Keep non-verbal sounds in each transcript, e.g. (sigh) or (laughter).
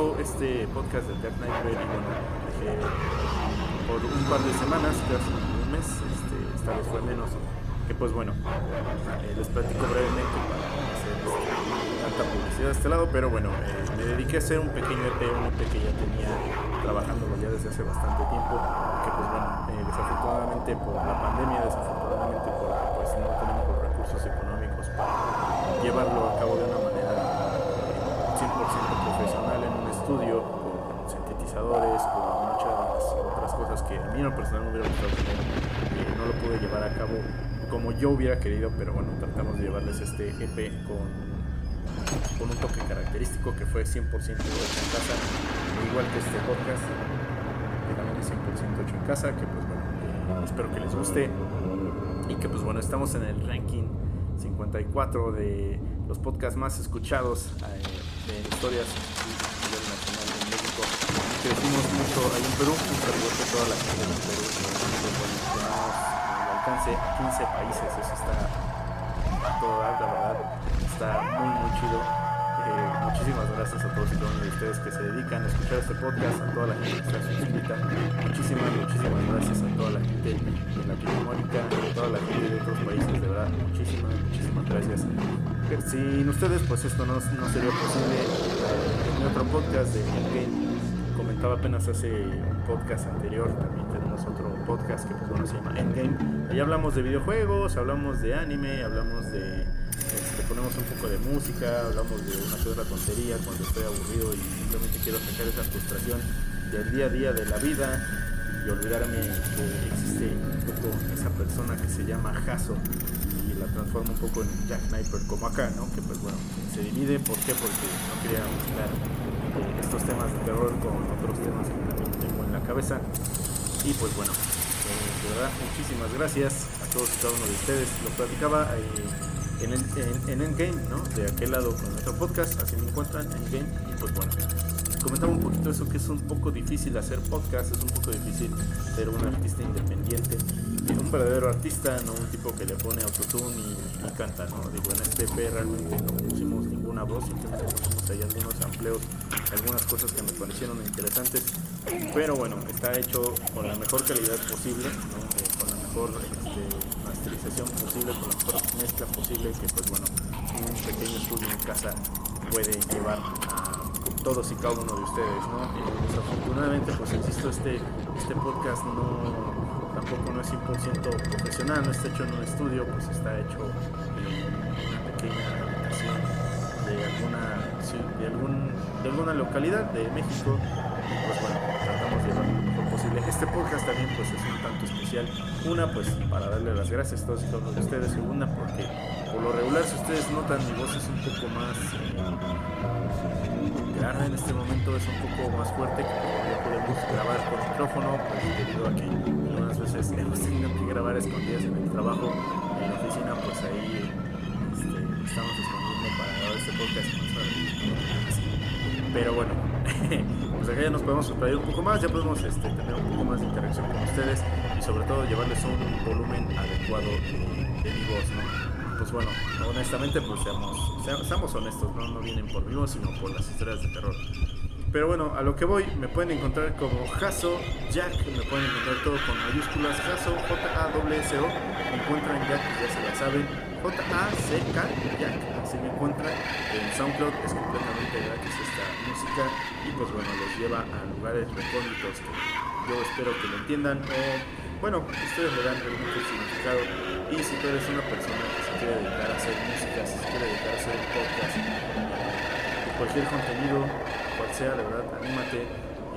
este podcast de Jack Knight y bueno, por un par de semanas, casi un mes, este, esta vez fue menos, que pues bueno, eh, les platico brevemente para hacer este, tanta publicidad de este lado, pero bueno, eh, me dediqué a hacer un pequeño EP, un EP que ya tenía trabajando ya desde hace bastante tiempo, que pues bueno, eh, desafortunadamente por la pandemia, desafortunadamente porque pues no tenemos los recursos económicos para llevarlo a cabo de una manera 100% profesional en un estudio, con sintetizadores, con muchas otras cosas que a mí en lo personal me hubiera gustado tener, eh, no lo pude llevar a cabo como yo hubiera querido, pero bueno, tratamos de llevarles este EP con, con un toque característico que fue 100% hecho en casa, igual que este podcast, que también es 100% hecho en casa, que pues bueno, eh, espero que les guste y que pues bueno, estamos en el ranking 54 de los podcasts más escuchados eh, de historias Crecimos mucho ahí en Perú, un saludo toda la gente de Perú, el alcance a 15 países, eso está todo la verdad, está muy muy chido. Eh, muchísimas gracias a todos y cada ustedes que se dedican a escuchar este podcast, a toda la gente que está suscrita. Muchísimas, muchísimas gracias a toda la gente de Latinoamérica, a toda la gente de otros países, de verdad, muchísimas, muchísimas gracias. Sin ustedes, pues esto no, no sería posible. En otro podcast de Endgame, comentaba apenas hace un podcast anterior, también tenemos otro podcast que pues bueno se llama Endgame. Ahí hablamos de videojuegos, hablamos de anime, hablamos de este, ponemos un poco de música, hablamos de una que otra tontería cuando estoy aburrido y simplemente quiero sacar esa frustración del día a día de la vida y olvidarme que existe un poco esa persona que se llama Hasso y la transforma un poco en Jack Sniper como acá, ¿no? Que pues bueno, se divide, ¿por qué? Porque no quería estos temas de terror con otros temas que también tengo en la cabeza y pues bueno, eh, de verdad muchísimas gracias a todos y cada uno de ustedes, lo platicaba eh, en, en, en, Endgame, ¿no? De aquel lado con nuestro podcast, así me encuentran, Endgame, y pues bueno, comentaba un poquito eso, que es un poco difícil hacer podcast, es un poco difícil ser un artista independiente, un verdadero artista, no un tipo que le pone autotune y, y canta, ¿no? Digo, en este EP realmente no pusimos ninguna voz, simplemente ahí algunos amplios, algunas cosas que me parecieron interesantes, pero bueno, está hecho con la mejor calidad posible. Eh, con la mejor este, masterización posible, con la mejor mezcla posible que pues bueno, un pequeño estudio en casa puede llevar a todos y cada uno de ustedes, ¿no? Eh, desafortunadamente, pues insisto, este, este podcast no tampoco no es 100% profesional, no está hecho en un estudio, pues está hecho en una pequeña de alguna, de, algún, de alguna localidad de México pues bueno, tratamos de llevarlo lo mejor posible. Este podcast también pues es un tanto especial, una pues para darle las gracias a todos y cada uno de ustedes, segunda porque por lo regular si ustedes notan mi voz es un poco más eh, grave en este momento, es un poco más fuerte que todavía podemos grabar con micrófono, pues debido a que algunas veces (laughs) hemos tenido que grabar escondidas en el trabajo, en la oficina, pues ahí podcast. Pero bueno, (laughs) pues acá ya nos podemos extraer un poco más, ya podemos este, tener un poco más de interacción con ustedes y sobre todo llevarles un volumen adecuado de, mi voz, ¿no? pues bueno, honestamente, pues seamos, seamos honestos, ¿no? no vienen por vivo, sino por las historias de terror. Pero bueno, a lo que voy, me pueden encontrar como Jaso Jack, me pueden encontrar todo con mayúsculas, Jaso, me encuentran Jack, ya se la saben, J-A-C-K, Jack, así me encuentran, en SoundCloud es completamente gratis esta música y pues bueno, los lleva a lugares recónditos que yo espero que lo entiendan o bueno, ustedes le dan realmente el significado. Y si tú eres una persona que se quiere dedicar a hacer música, si se quiere dedicar a hacer podcast, cualquier contenido, cual sea, de verdad, anímate.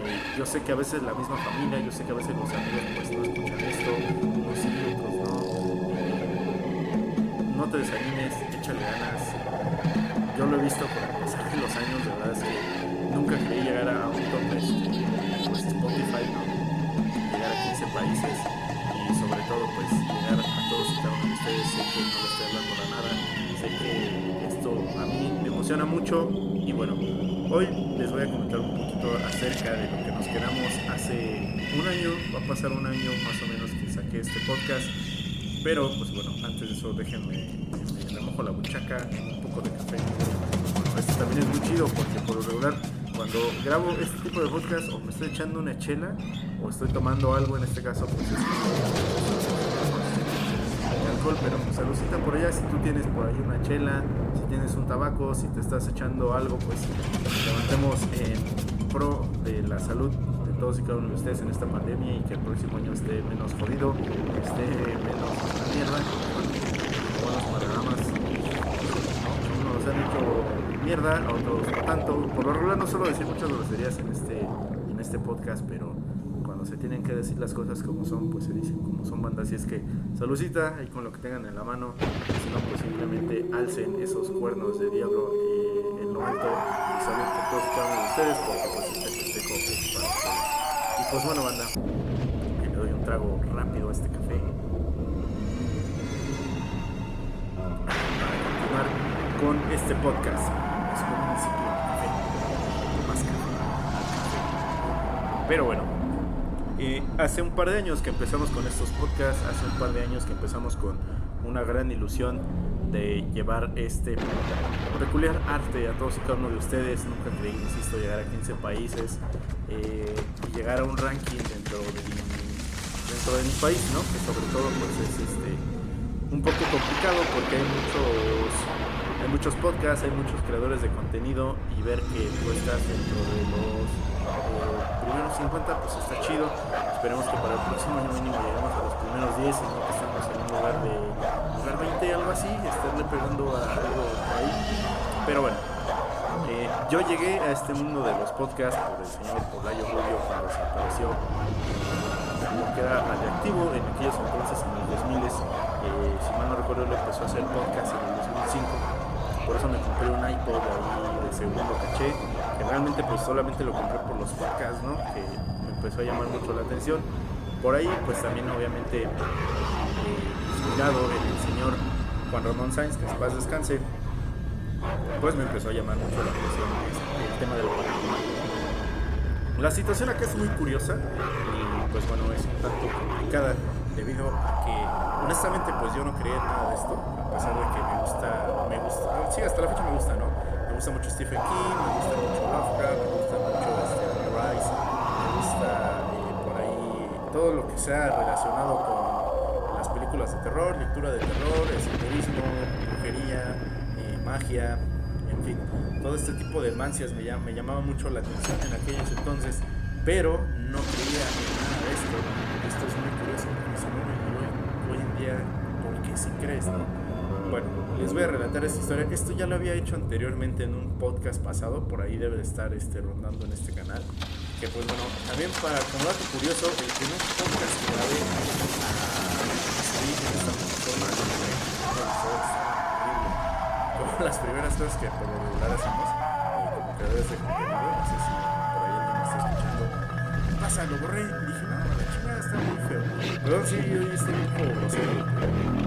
Eh, yo sé que a veces la misma familia, yo sé que a veces los amigos pues no escuchan esto, no. Eh, no te desanimes, échale ganas. Yo lo he visto con el pasar los años, de verdad que nunca creí llegar a un top este, pues Spotify, ¿no? llegar a 15 países y sobre todo pues llegar a todos y cada uno de ustedes. Sé que no lo estoy hablando para nada, sé que esto a mí me emociona mucho y bueno, hoy les voy a comentar un poquito acerca de lo que nos quedamos hace un año, va a pasar un año más o menos que saqué este podcast. Pero, pues bueno, antes de eso déjenme, me remojo la buchaca, un poco de café. Bueno, este también es muy chido porque por lo regular cuando grabo este tipo de podcast o me estoy echando una chela o estoy tomando algo, en este caso pues es alcohol, pero pues saludcita por allá si tú tienes por ahí una chela, si tienes un tabaco, si te estás echando algo, pues levantemos en pro de la salud de todos y cada uno de ustedes en esta pandemia y que el próximo año esté menos jodido, esté menos mierda, buenos panoramas, ¿no? han hecho mierda, otros no tanto. Por lo regular no suelo decir muchas groserías en este, en este podcast, pero cuando se tienen que decir las cosas como son, pues se dicen como son bandas. Así es que saludcita y con lo que tengan en la mano, si no, pues simplemente alcen esos cuernos de diablo eh, en lo alto y salud por todos cada ustedes, porque pues este festejo es para ustedes. Y pues bueno, banda, le doy un trago rápido a este café. Con este podcast pero bueno, eh, hace un par de años que empezamos con estos podcasts, hace un par de años que empezamos con una gran ilusión de llevar este peculiar arte a todos y cada uno de ustedes. Nunca creí, insisto, llegar a 15 países eh, y llegar a un ranking dentro de, dentro de mi país, ¿no? Que sobre todo pues es este, un poco complicado porque hay muchos hay muchos podcasts, hay muchos creadores de contenido y ver que tú estás dentro de los eh, primeros 50 pues está chido. Esperemos que para el próximo año mínimo lleguemos a los primeros 10 y no que estemos en un lugar de lugar 20 algo así, estarle pegando a algo ahí. Pero bueno, eh, yo llegué a este mundo de los podcasts por el señor Polayo Rubio cuando se apareció lo que era radioactivo en aquellos entonces, en los 2000 eh, si mal no recuerdo, lo empezó a hacer podcast en el 2005 por eso me compré un iPod ahí de segundo caché, que realmente pues solamente lo compré por los podcasts, ¿no? Que me empezó a llamar mucho la atención. Por ahí pues también obviamente eh, inspirado el señor Juan Ramón Sainz, que en paz descanse, pues me empezó a llamar mucho la atención el tema de lo paranormal. La situación acá es muy curiosa y pues bueno, es un tanto complicada debido a que honestamente pues yo no creía nada de esto, a pesar de que me gusta, me gusta, sí, hasta la fecha me gusta, ¿no? Me gusta mucho Stephen King, me gusta mucho Lovecraft, me gusta mucho este, Rice, me gusta eh, por ahí todo lo que sea relacionado con las películas de terror, lectura de terror, esoterismo, brujería, eh, magia, en fin, todo este tipo de mancias me, me llamaba mucho la atención en aquellos entonces, pero no creía en nada de esto. Esto es muy curioso porque si crees, ¿no? Bueno, les voy a relatar esta historia. Esto ya lo había hecho anteriormente en un podcast pasado, por ahí debe de estar este, rondando en este canal. Que pues bueno, también para como dato curioso, el primer podcast que grabé a en esta plataforma como las primeras cosas que por lo regular hacemos, eh, como creadores de contenido, no sé si por ahí alguien me está escuchando. ¿Qué pasa? Lo borré está muy feo. Perdón, sí, yo estoy un poco grosero.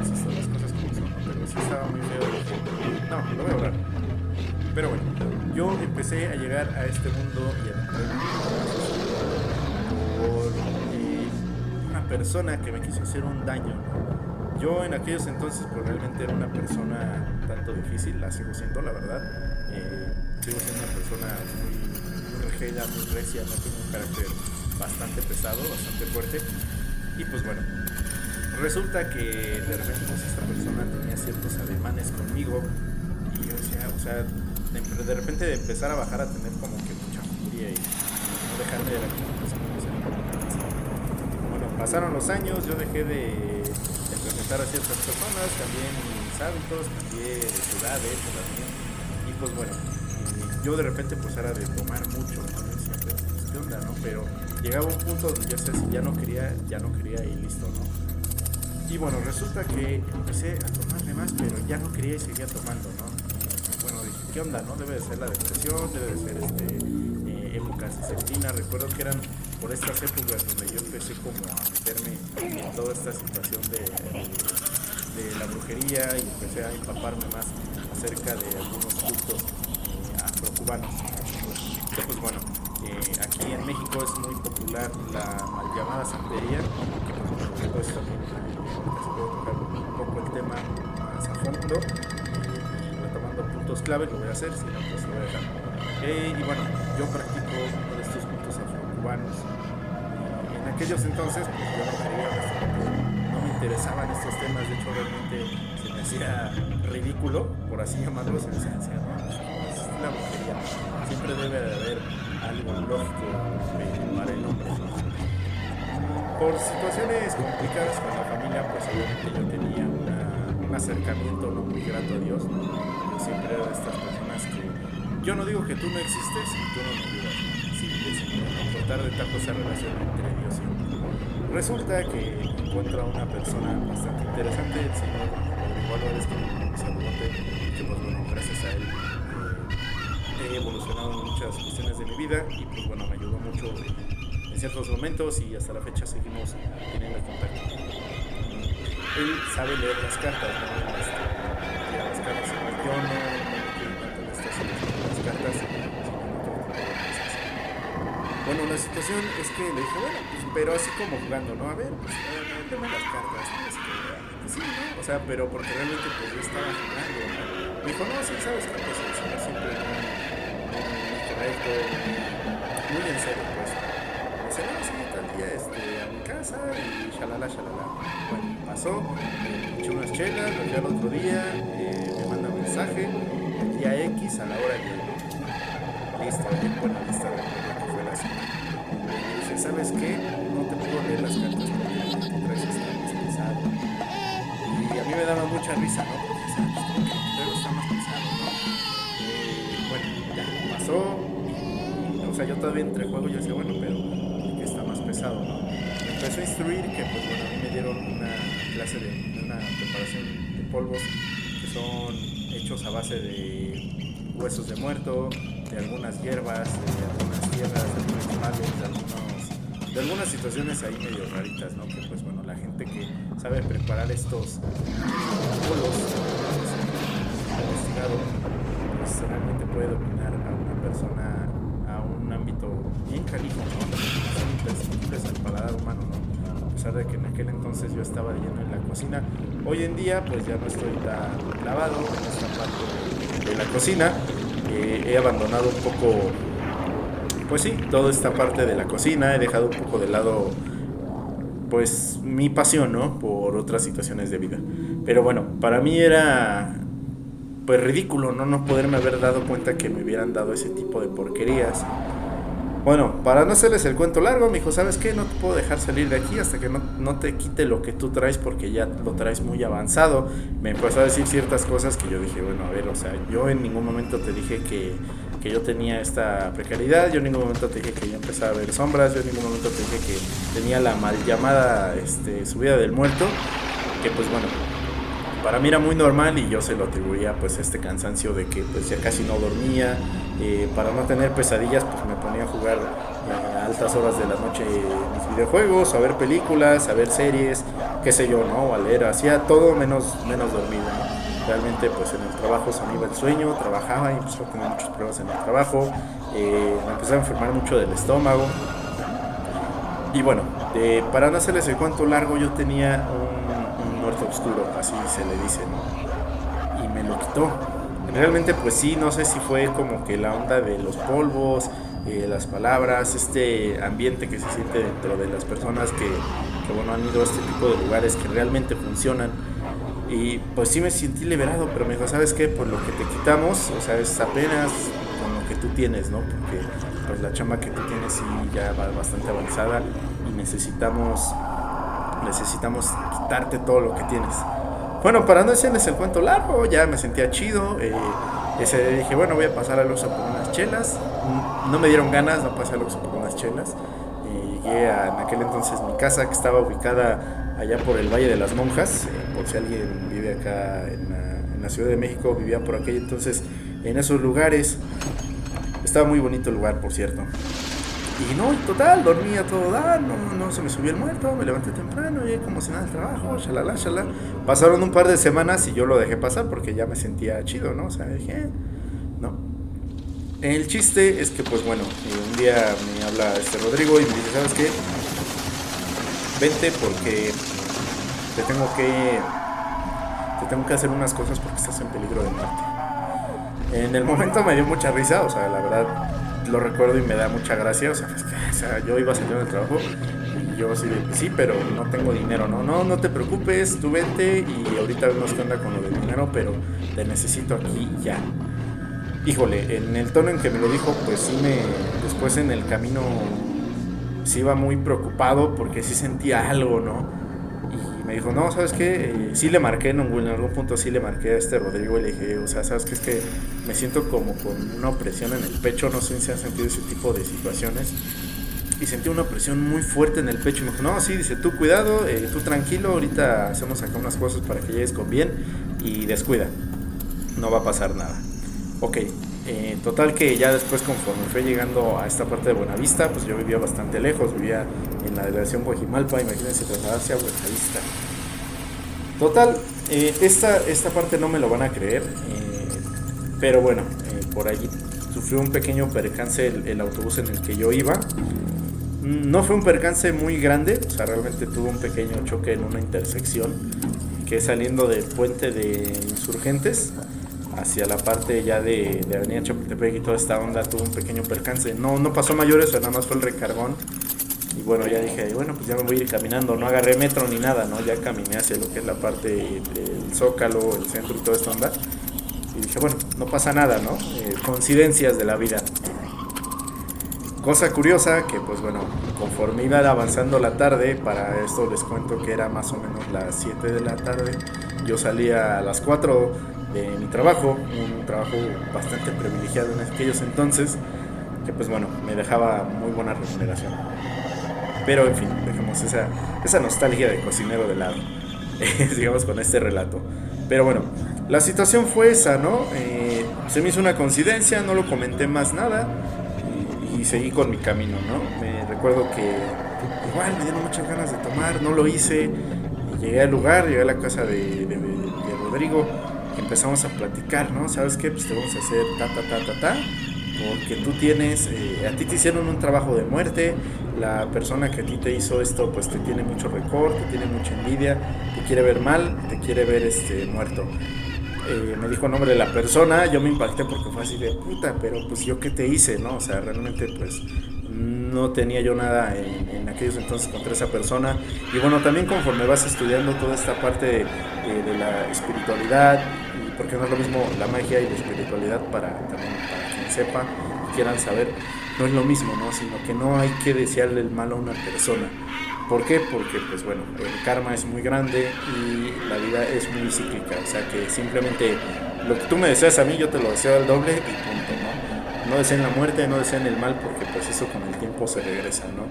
Así son las cosas como son, pero sí estaba muy feo. No, lo voy a hablar. Pero bueno, yo empecé a llegar a este mundo y a por eh, una persona que me quiso hacer un daño. Yo en aquellos entonces pues, realmente era una persona tanto difícil, la sigo siendo la verdad. Eh, sigo siendo una persona muy, muy regela, muy recia, no tengo un carácter bastante pesado, bastante fuerte. Y pues bueno, resulta que de repente pues, esta persona tenía ciertos ademanes conmigo y yo decía, o sea, de, repente de empezar a bajar a tener como que mucha furia y no dejarme de la comunicación Bueno, pasaron los años, yo dejé de, presentar a ciertas personas, también mis hábitos, cambié de ciudades también. Y pues bueno, eh, yo de repente pues era de tomar mucho. Siempre, pues, ¿qué onda? Pero llegaba un punto donde yo ya no quería, ya no quería y listo, ¿no? Y bueno, resulta que empecé a tomarle más, pero ya no quería y seguía tomando, ¿no? bueno, dije, ¿qué onda, no? Debe de ser la depresión, debe de ser este, eh, épocas de Recuerdo que eran por estas épocas donde yo empecé como a meterme en toda esta situación de, de, la brujería y empecé a empaparme más acerca de algunos cultos eh, afrocubanos. pues bueno, eh, aquí en México es muy popular la mal llamada santería, que pues, también un poco el tema más a fondo y retomando puntos claves lo voy a hacer, si pues lo voy a dejar. Eh, y bueno, yo practico uno de estos puntos afrocubanos. En aquellos entonces, pues yo no quería, no me interesaban estos temas, de hecho realmente se me hacía ridículo, por así llamarlo, se me decía, no, es una brujería. Siempre debe de haber algo lógico para el hombre por situaciones complicadas con la familia, pues obviamente yo tenía un acercamiento no muy grato a Dios. Yo siempre era de estas personas que yo no digo que tú no existes y tú no me ayudas. Sí, es tratar de tajo esa relación entre Dios y yo. Resulta que encuentro a una persona bastante interesante, el señor Rodrigo Álvarez, que me saludote, que pues bueno, gracias a él evolucionado en muchas cuestiones de mi vida y pues bueno, me ayudó mucho en ciertos momentos y hasta la fecha seguimos teniendo contacto. Él sabe leer las cartas, ¿no? Este, las cartas. Yo no, no en las cartas, Bueno, la situación es que le dije, bueno, pues, pero así como jugando, ¿no? A ver, pues, dame las cartas, ¿no? Es que, pues, sí, ¿no? O sea, pero porque realmente, pues, yo estaba jugando. Me dijo, no, sí, sabes que, pues, siempre muy, muy en serio, pues dice, no, sí, tal día este, a mi casa y shalala, shalala. Bueno, pasó, me eché unas chelas, lo vi al otro día, eh, me manda mensaje, día X a la hora de listo, la lista de que fue la cita. Y dice, ¿sabes qué? No te puedo leer las cartas porque el 23 está más pesado. Y a mí me daba mucha risa, ¿no? Todavía entre juego yo decía, bueno, pero pesado, ¿no? Empezó a instruir que, pues bueno, a mí me dieron una clase de, una preparación de polvos que son hechos a base de huesos de muerto, de algunas hierbas, de algunas tierras, de algunos animales, de, algunas situaciones ahí medio raritas, ¿no? Que pues bueno, la gente que sabe preparar estos polvos, investigado, pues realmente puede dominar a una persona ámbito bien canijo, ¿no? imprescindibles al paladar humano, ¿no? A pesar de que en aquel entonces yo estaba lleno en la cocina. Hoy en día, pues ya no estoy tan clavado en esta parte de, la cocina. Eh, he abandonado un poco, pues sí, toda esta parte de la cocina. He dejado un poco de lado, pues, mi pasión, ¿no? Por otras situaciones de vida. Pero bueno, para mí era pues ridículo, ¿no? No poderme haber dado cuenta que me hubieran dado ese tipo de porquerías. Bueno, para no hacerles el cuento largo, me dijo, ¿sabes qué? No te puedo dejar salir de aquí hasta que no, te quite lo que tú traes porque ya lo traes muy avanzado. Me empezó a decir ciertas cosas que yo dije, bueno, a ver, o sea, yo en ningún momento te dije que, yo tenía esta precariedad, yo en ningún momento te dije que yo empezaba a ver sombras, yo en ningún momento te dije que tenía la mal llamada este, subida del muerto, que pues bueno, para mí era muy normal y yo se lo atribuía pues este cansancio de que pues ya casi no dormía, eh, para no tener pesadillas pues me ponía a jugar eh, a altas horas de la noche mis videojuegos, a ver películas, a ver series, qué sé yo, ¿no? A leer, hacía todo menos, menos dormido, Realmente pues en el trabajo se me iba el sueño, trabajaba y empezó a tener muchos problemas en el trabajo, eh, me empecé a enfermar mucho del estómago. Y bueno, para no hacerles el cuento largo, yo tenía un, un oscuro, así se le dice, ¿no? Y me lo quitó realmente pues sí, no sé si fue como que la onda de los polvos, eh, las palabras, este ambiente que se siente dentro de las personas que, bueno, han ido a este tipo de lugares que realmente funcionan. Y pues sí me sentí liberado, pero me dijo, ¿sabes qué? Por lo que te quitamos, o sea, es apenas con lo que tú tienes, ¿no? Porque pues la chamba que tú tienes sí ya va bastante avanzada y necesitamos necesitamos quitarte todo lo que tienes. Bueno, para no decirles el cuento largo, ya me sentía chido. Eh, ese dije, bueno, voy a pasar al Oxxo por unas chelas. Mm, no me dieron ganas, no pasé al Oxxo por unas chelas. Eh, llegué a, en aquel entonces mi casa, que estaba ubicada allá por el Valle de las Monjas. Eh, por si alguien vive acá en la, en la Ciudad de México, vivía por aquel entonces en esos lugares. Estaba muy bonito el lugar, por cierto. Y no, total, dormía todo dar, no, no se me subió el muerto, me levanté temprano, llegué como si nada el trabajo, shalala, shalala. Pasaron un par de semanas y yo lo dejé pasar porque ya me sentía chido, ¿no? O sea, dije, eh, no. El chiste es que, pues bueno, eh, un día me habla este Rodrigo y me dice, ¿sabes qué? Vente porque te tengo que te tengo que hacer unas cosas porque estás en peligro de muerte. En el momento me dio mucha risa, o sea, la verdad lo recuerdo y me da mucha gracia. O sea, pues, o yo iba saliendo del trabajo y yo así de, sí, pero no tengo dinero, ¿no? No, no te preocupes, tú vente y ahorita vemos qué onda con lo del dinero, pero te necesito aquí ya. Híjole, en el tono en que me lo dijo, pues sí me, después en el camino sí iba muy preocupado porque sí sentía algo, ¿no? Me dijo, no, ¿sabes qué? Eh, sí le marqué en, en algún punto, sí le marqué a este Rodrigo y le dije, o sea, ¿sabes qué? Es que me siento como con una opresión en el pecho, no sé si han sentido ese tipo de situaciones. Y sentí una opresión muy fuerte en el pecho. Y me dijo, no, sí, dice, tú cuidado, eh, tú tranquilo, ahorita hacemos acá unas cosas para que llegues con bien y descuida, no va a pasar nada. Ok, eh, total que ya después conforme fue llegando a esta parte de Buenavista, pues yo vivía bastante lejos, vivía en la delegación Guajimalpa, imagínense trasladarse a Buenavista. Total, eh, esta, esta parte no me lo van a creer, eh, pero bueno, por allí sufrió un pequeño percance el, autobús en el que yo iba. No fue un percance muy grande, o sea, realmente tuvo un pequeño choque en una intersección que saliendo del puente de insurgentes hacia la parte ya de, de Avenida Chapultepec y toda esta onda tuvo un pequeño percance. No, no pasó mayores, nada más fue el recargón. Y bueno, ya dije, bueno, pues ya me voy a ir caminando. No agarré metro ni nada, ¿no? Ya caminé hacia lo que es la parte del Zócalo, el centro y toda esta onda. Y dije, bueno, no pasa nada, ¿no? Eh, coincidencias de la vida. Cosa curiosa que pues bueno, conforme iba avanzando la tarde, para esto les cuento que era más o menos las 7 de la tarde, yo salía a las 4 de mi trabajo, un trabajo bastante privilegiado en aquellos entonces, que pues bueno, me dejaba muy buena remuneración. Pero en fin, dejemos esa, esa nostalgia de cocinero de lado, (laughs) digamos con este relato. Pero bueno, la situación fue esa, ¿no? Eh, se me hizo una coincidencia, no lo comenté más nada y, seguí con mi camino, ¿no? Me recuerdo que igual me dieron muchas ganas de tomar, no lo hice. Llegué al lugar, llegué a la casa de, de, de Rodrigo empezamos a platicar, ¿no? ¿Sabes qué? Pues te vamos a hacer ta, ta, ta, ta, ta, porque tú tienes, eh, a ti te hicieron un trabajo de muerte, la persona que a ti te hizo esto, pues te tiene mucho recorte, te tiene mucha envidia, te quiere ver mal, te quiere ver este, muerto. Eh, me dijo el nombre de la persona, yo me impacté porque fue así de puta, pero pues yo qué te hice, ¿no? O sea, realmente pues no tenía yo nada en, aquellos entonces contra esa persona. Y bueno, también conforme vas estudiando toda esta parte de, de la espiritualidad porque no es lo mismo la magia y la espiritualidad para quien sepa y quieran saber, no es lo mismo, ¿no? Sino que no hay que desearle el mal a una persona. ¿Por qué? Porque, pues bueno, el karma es muy grande y la vida es muy cíclica. O sea que simplemente lo que tú me deseas a mí, yo te lo deseo al doble y punto, ¿no? No deseen la muerte, no deseen el mal, porque pues eso con el tiempo se regresa, ¿no?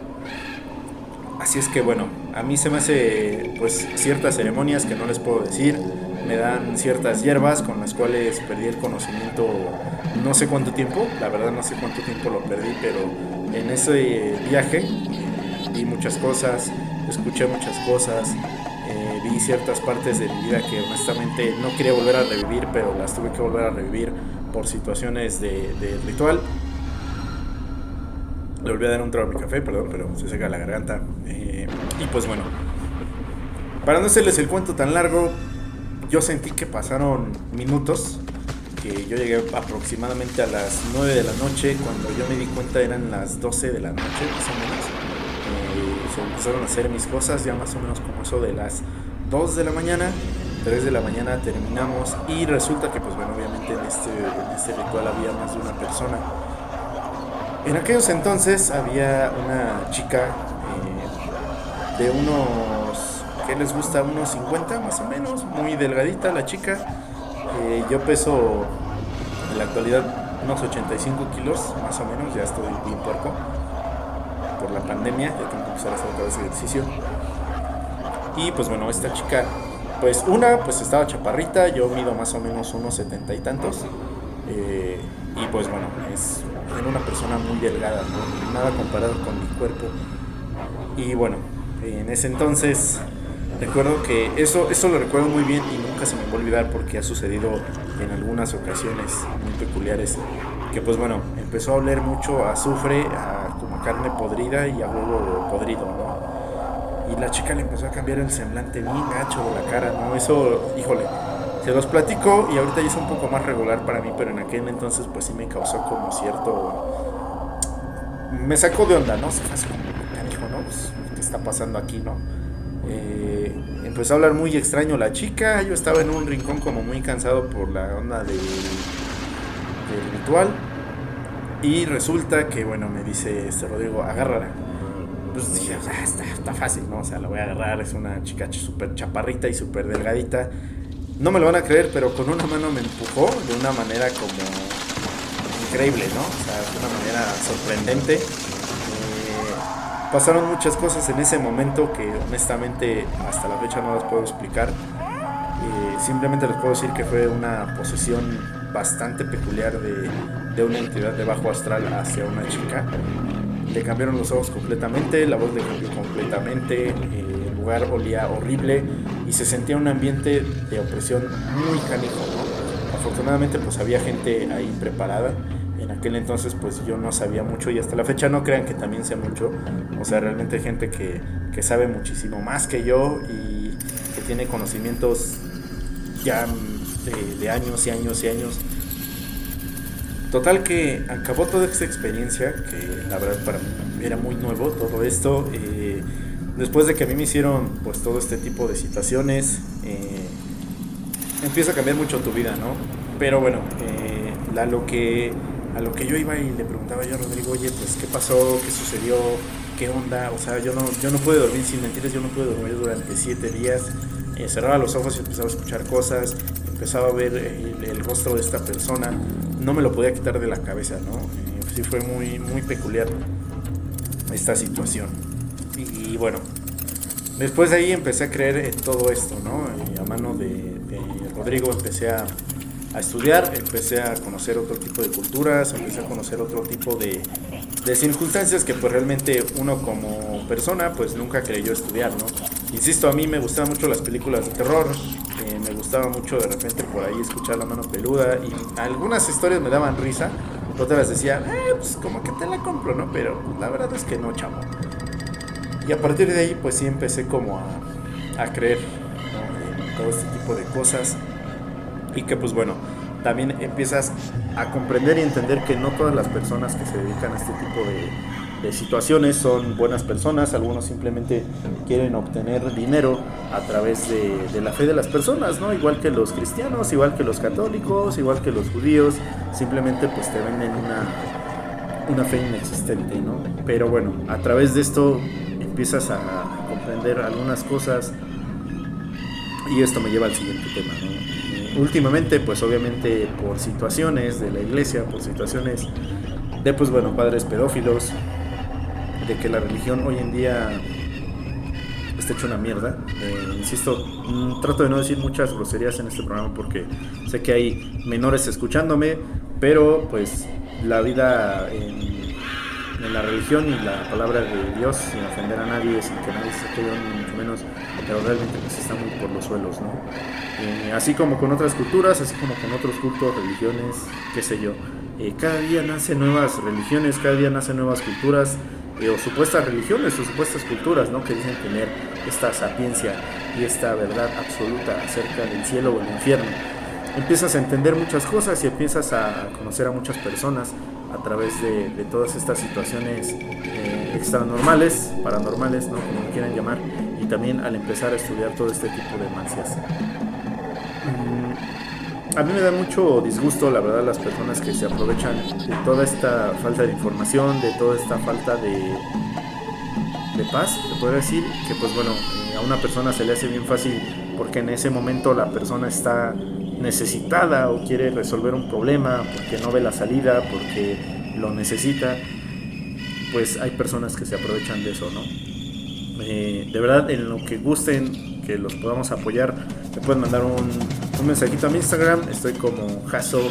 Así es que bueno, a mí se me hace pues ciertas ceremonias que no les puedo decir, me dan ciertas hierbas con las cuales perdí el conocimiento no sé cuánto tiempo, la verdad no sé cuánto tiempo lo perdí, pero en ese viaje vi muchas cosas, escuché muchas cosas, eh, vi ciertas partes de mi vida que honestamente no quería volver a revivir, pero las tuve que volver a revivir por situaciones de, ritual. Le volví a dar un trago a mi café, perdón, pero se seca la garganta. Eh, y pues bueno, para no hacerles el cuento tan largo, yo sentí que pasaron minutos, yo llegué aproximadamente a las 9 de la noche, cuando yo me di cuenta eran las 12 de la noche, más o menos. Eh, se empezaron a hacer mis cosas, ya más o menos como eso de las 2 de la mañana, 3 de la mañana terminamos y resulta que pues bueno, obviamente en este, en este ritual había más de una persona. En aquellos entonces había una chica eh, de unos ¿qué les gusta? Unos 50 más o menos, muy delgadita la chica. Eh, yo peso en la actualidad unos 85 kilos, más o menos, ya estoy bien puerco por la pandemia, ya tengo que empezar a hacer otra vez ejercicio. Y pues bueno, esta chica, pues una, pues estaba chaparrita, yo mido más o menos unos 70 y tantos. Eh, y pues bueno, es una persona muy delgada, nada comparado con mi cuerpo. Y bueno, en ese entonces recuerdo que eso, eso lo recuerdo muy bien y nunca se me va a olvidar porque ha sucedido en algunas ocasiones muy peculiares. Que pues bueno, empezó a oler mucho a azufre, a como carne podrida y a huevo podrido, Y la chica le empezó a cambiar el semblante bien gacho de la cara, ¿no? Eso, híjole, se los platico y ahorita ya es un poco más regular para mí, pero en aquel entonces pues sí me causó como cierto... Me sacó de onda, ¿no? Se fue así como, ¿no? Pues, ¿Qué está pasando aquí, no? Eh, empezó a hablar muy extraño la chica, yo estaba en un rincón como muy cansado por la onda del, ritual. Y resulta que, bueno, me dice este Rodrigo, agárrala. Pues dije, ah, está, está, fácil, ¿no? O sea, la voy a agarrar, es una chica súper chaparrita y súper delgadita. No me lo van a creer, pero con una mano me empujó de una manera como increíble, ¿no? O sea, de una manera sorprendente. Pasaron muchas cosas en ese momento que honestamente hasta la fecha no las puedo explicar. Eh, simplemente les puedo decir que fue una posesión bastante peculiar de, de una entidad de bajo astral hacia una chica. Le cambiaron los ojos completamente, la voz le cambió completamente. Eh, lugar olía horrible y se sentía un ambiente de opresión muy canijo, Afortunadamente pues había gente ahí preparada. En aquel entonces pues yo no sabía mucho y hasta la fecha no crean que también sé mucho. O sea, realmente hay gente que, que sabe muchísimo más que yo y que tiene conocimientos ya de, de años y años y años. Total que acabó toda esta experiencia, que la verdad para mí era muy nuevo todo esto. Eh, después de que a mí me hicieron pues todo este tipo de situaciones, eh, empieza a cambiar mucho tu vida, ¿no? Pero bueno, eh, lo que, a lo que yo iba y le preguntaba yo a Rodrigo, oye, pues qué pasó, qué sucedió, qué onda, o sea, yo no, yo no pude dormir, sin mentiras, yo no pude dormir durante siete días, eh, cerraba los ojos y empezaba a escuchar cosas, empezaba a ver el, rostro de esta persona, no me lo podía quitar de la cabeza, ¿no? sí fue muy, muy peculiar esta situación. Y bueno, después de ahí empecé a creer en todo esto, ¿no? a mano de, Rodrigo empecé a, estudiar, empecé a conocer otro tipo de culturas, empecé a conocer otro tipo de, circunstancias que pues realmente uno como persona pues nunca creyó estudiar, ¿no? Insisto, a mí me gustaban mucho las películas de terror, eh, me gustaba mucho de repente por ahí escuchar la mano peluda y algunas historias me daban risa, otras decía, eh, pues como que te la compro, ¿no? Pero la verdad es que no, chamo. Y a partir de ahí, pues sí empecé como a, a creer en todo este tipo de cosas. Y que pues bueno, también empiezas a comprender y entender que no todas las personas que se dedican a este tipo de, de situaciones son buenas personas, algunos simplemente quieren obtener dinero a través de, la fe de las personas, ¿no? Igual que los cristianos, igual que los católicos, igual que los judíos, simplemente pues te venden una, una fe inexistente, ¿no? Pero bueno, a través de esto empiezas a comprender algunas cosas y esto me lleva al siguiente tema. Eh, últimamente, pues obviamente por situaciones de la iglesia, por situaciones de, pues bueno, padres pedófilos, de que la religión hoy en día está hecho una mierda. Eh, insisto, mm, trato de no decir muchas groserías en este programa porque sé que hay menores escuchándome, pero pues la vida en en la religión y la palabra de Dios sin ofender a nadie, sin que nadie se quede ni mucho menos, pero realmente pues está muy por los suelos, ¿no? Eh, así como con otras culturas, así como con otros cultos, religiones, qué sé yo. Eh, cada día nacen nuevas religiones, cada día nacen nuevas culturas, eh, o supuestas religiones, o supuestas culturas, ¿no? Que dicen tener esta sapiencia y esta verdad absoluta acerca del cielo o el infierno. Empiezas a entender muchas cosas y empiezas a conocer a muchas personas a través de, todas estas situaciones eh, extranormales, paranormales, ¿no? como quieran llamar, y también al empezar a estudiar todo este tipo de mancias. Mm, a mí me da mucho disgusto, la verdad, las personas que se aprovechan de toda esta falta de información, de toda esta falta de, de paz, se puede decir, que pues bueno, eh, una persona se le hace bien fácil porque en ese momento la persona está necesitada o quiere resolver un problema, porque no ve la salida, porque lo necesita, pues hay personas que se aprovechan de eso, ¿no? Eh, de verdad, en lo que gusten, que los podamos apoyar, me pueden mandar un, un mensajito a mi Instagram, estoy como Jaso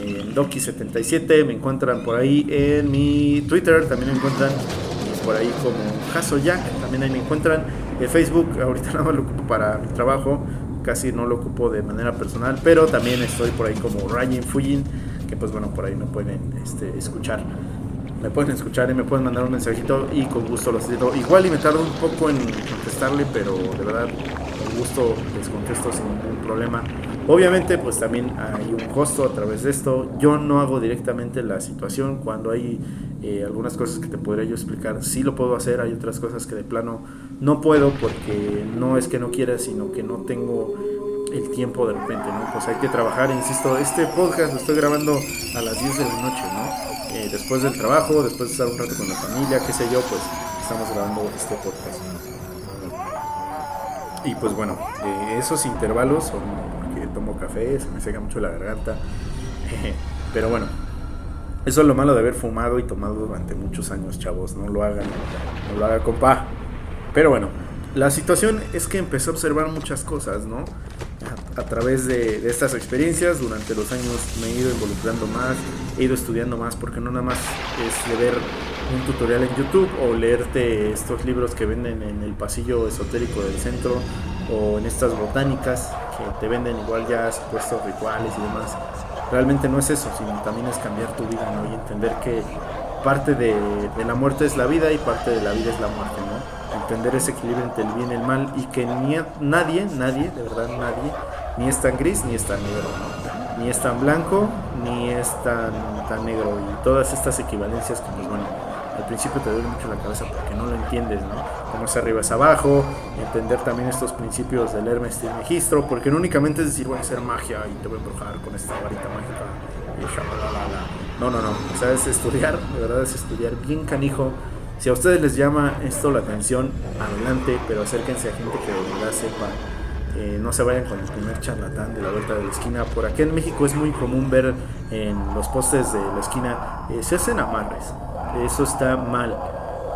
eh, Doki77, me encuentran por ahí en mi Twitter, también me encuentran por ahí como Jaso Jack, también ahí me encuentran. En Facebook, ahorita (laughs) nada más lo ocupo para mi trabajo, casi no lo ocupo de manera personal, pero también estoy por ahí como Ryan Fujin, que pues bueno, por ahí me pueden este, escuchar. Me pueden escuchar y me pueden mandar un mensajito y con gusto los cito. Igual y me tardo un poco en contestarle, pero de verdad con gusto les contesto sin ningún problema. Obviamente pues también hay un costo a través de esto. Yo no hago directamente la situación cuando hay eh, algunas cosas que te podría yo explicar. Sí lo puedo hacer, hay otras cosas que de plano no puedo porque no es que no quiera, sino que no tengo el tiempo de repente, ¿no? Pues hay que trabajar, insisto, este podcast lo estoy grabando a las 10 de la noche, ¿no? Después del trabajo, después de estar un rato con la familia, qué sé yo, pues estamos grabando este podcast. Y pues bueno, eh, esos intervalos son porque tomo café, se me seca mucho la garganta. (laughs) Pero bueno, eso es lo malo de haber fumado y tomado durante muchos años, chavos. No lo hagan, no lo haga, compa. Pero bueno, la situación es que empecé a observar muchas cosas, ¿no? A, través de, estas experiencias, durante los años me he ido involucrando más, he ido estudiando más, porque no nada más es leer un tutorial en YouTube o leerte estos libros que venden en el pasillo esotérico del centro o en estas botánicas que te venden igual ya supuestos rituales y demás. Realmente no es eso, sino también es cambiar tu vida. Y entender que parte de, de la muerte es la vida y parte de la vida es la muerte, ¿no? Entender ese equilibrio entre el bien y el mal y que ni nadie, nadie, de verdad nadie, ni es tan gris ni es tan negro, ni es tan blanco ni es tan, tan negro. Y todas estas equivalencias que pues bueno, al principio te duele mucho la cabeza porque no lo entiendes, ¿no? Como es arriba es abajo, entender también estos principios del Hermes y registro, porque no únicamente es decir voy a hacer magia y te voy a embrujar con esta varita mágica y No, no, no, o sea, es estudiar, de verdad es estudiar bien canijo si a ustedes les llama esto la atención, adelante, pero acérquense a gente que de verdad sepa. Eh, no se vayan con el primer charlatán de la vuelta de la esquina. Por aquí en México es muy común ver en los postes de la esquina, eh, se hacen amarres. Eso está mal.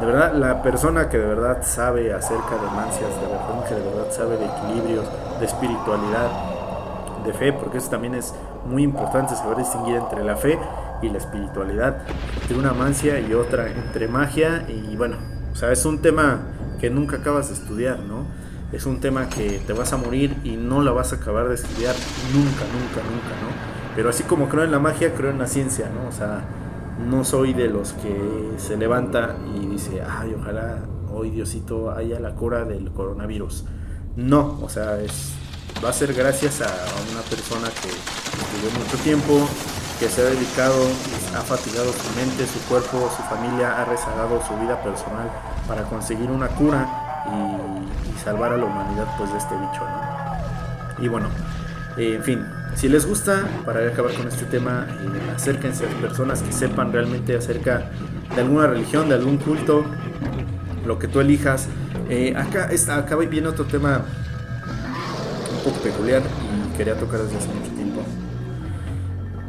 De verdad, la persona que de verdad sabe acerca de mancias, de verdad, que de verdad sabe de equilibrios, de espiritualidad, de fe, porque eso también es muy importante saber distinguir entre la fe y la espiritualidad, entre una mancia y otra, entre magia y bueno, o sea, es un tema que nunca acabas de estudiar, ¿no? Es un tema que te vas a morir y no la vas a acabar de estudiar nunca, nunca, nunca, ¿no? Pero así como creo en la magia, creo en la ciencia, ¿no? O sea, no soy de los que se levanta y dice, ay, ojalá hoy Diosito haya la cura del coronavirus. No, o sea, es, va a ser gracias a una persona que estudió mucho tiempo, que se ha dedicado, ha fatigado su mente, su cuerpo, su familia, ha rezagado su vida personal para conseguir una cura y, salvar a la humanidad pues de este bicho, ¿no? Y bueno, eh, en fin, si les gusta, para acabar con este tema, eh, acérquense a personas que sepan realmente acerca de alguna religión, de algún culto, lo que tú elijas. Eh, acá, está, acá viene otro tema un poco peculiar y quería tocar desde hace mucho.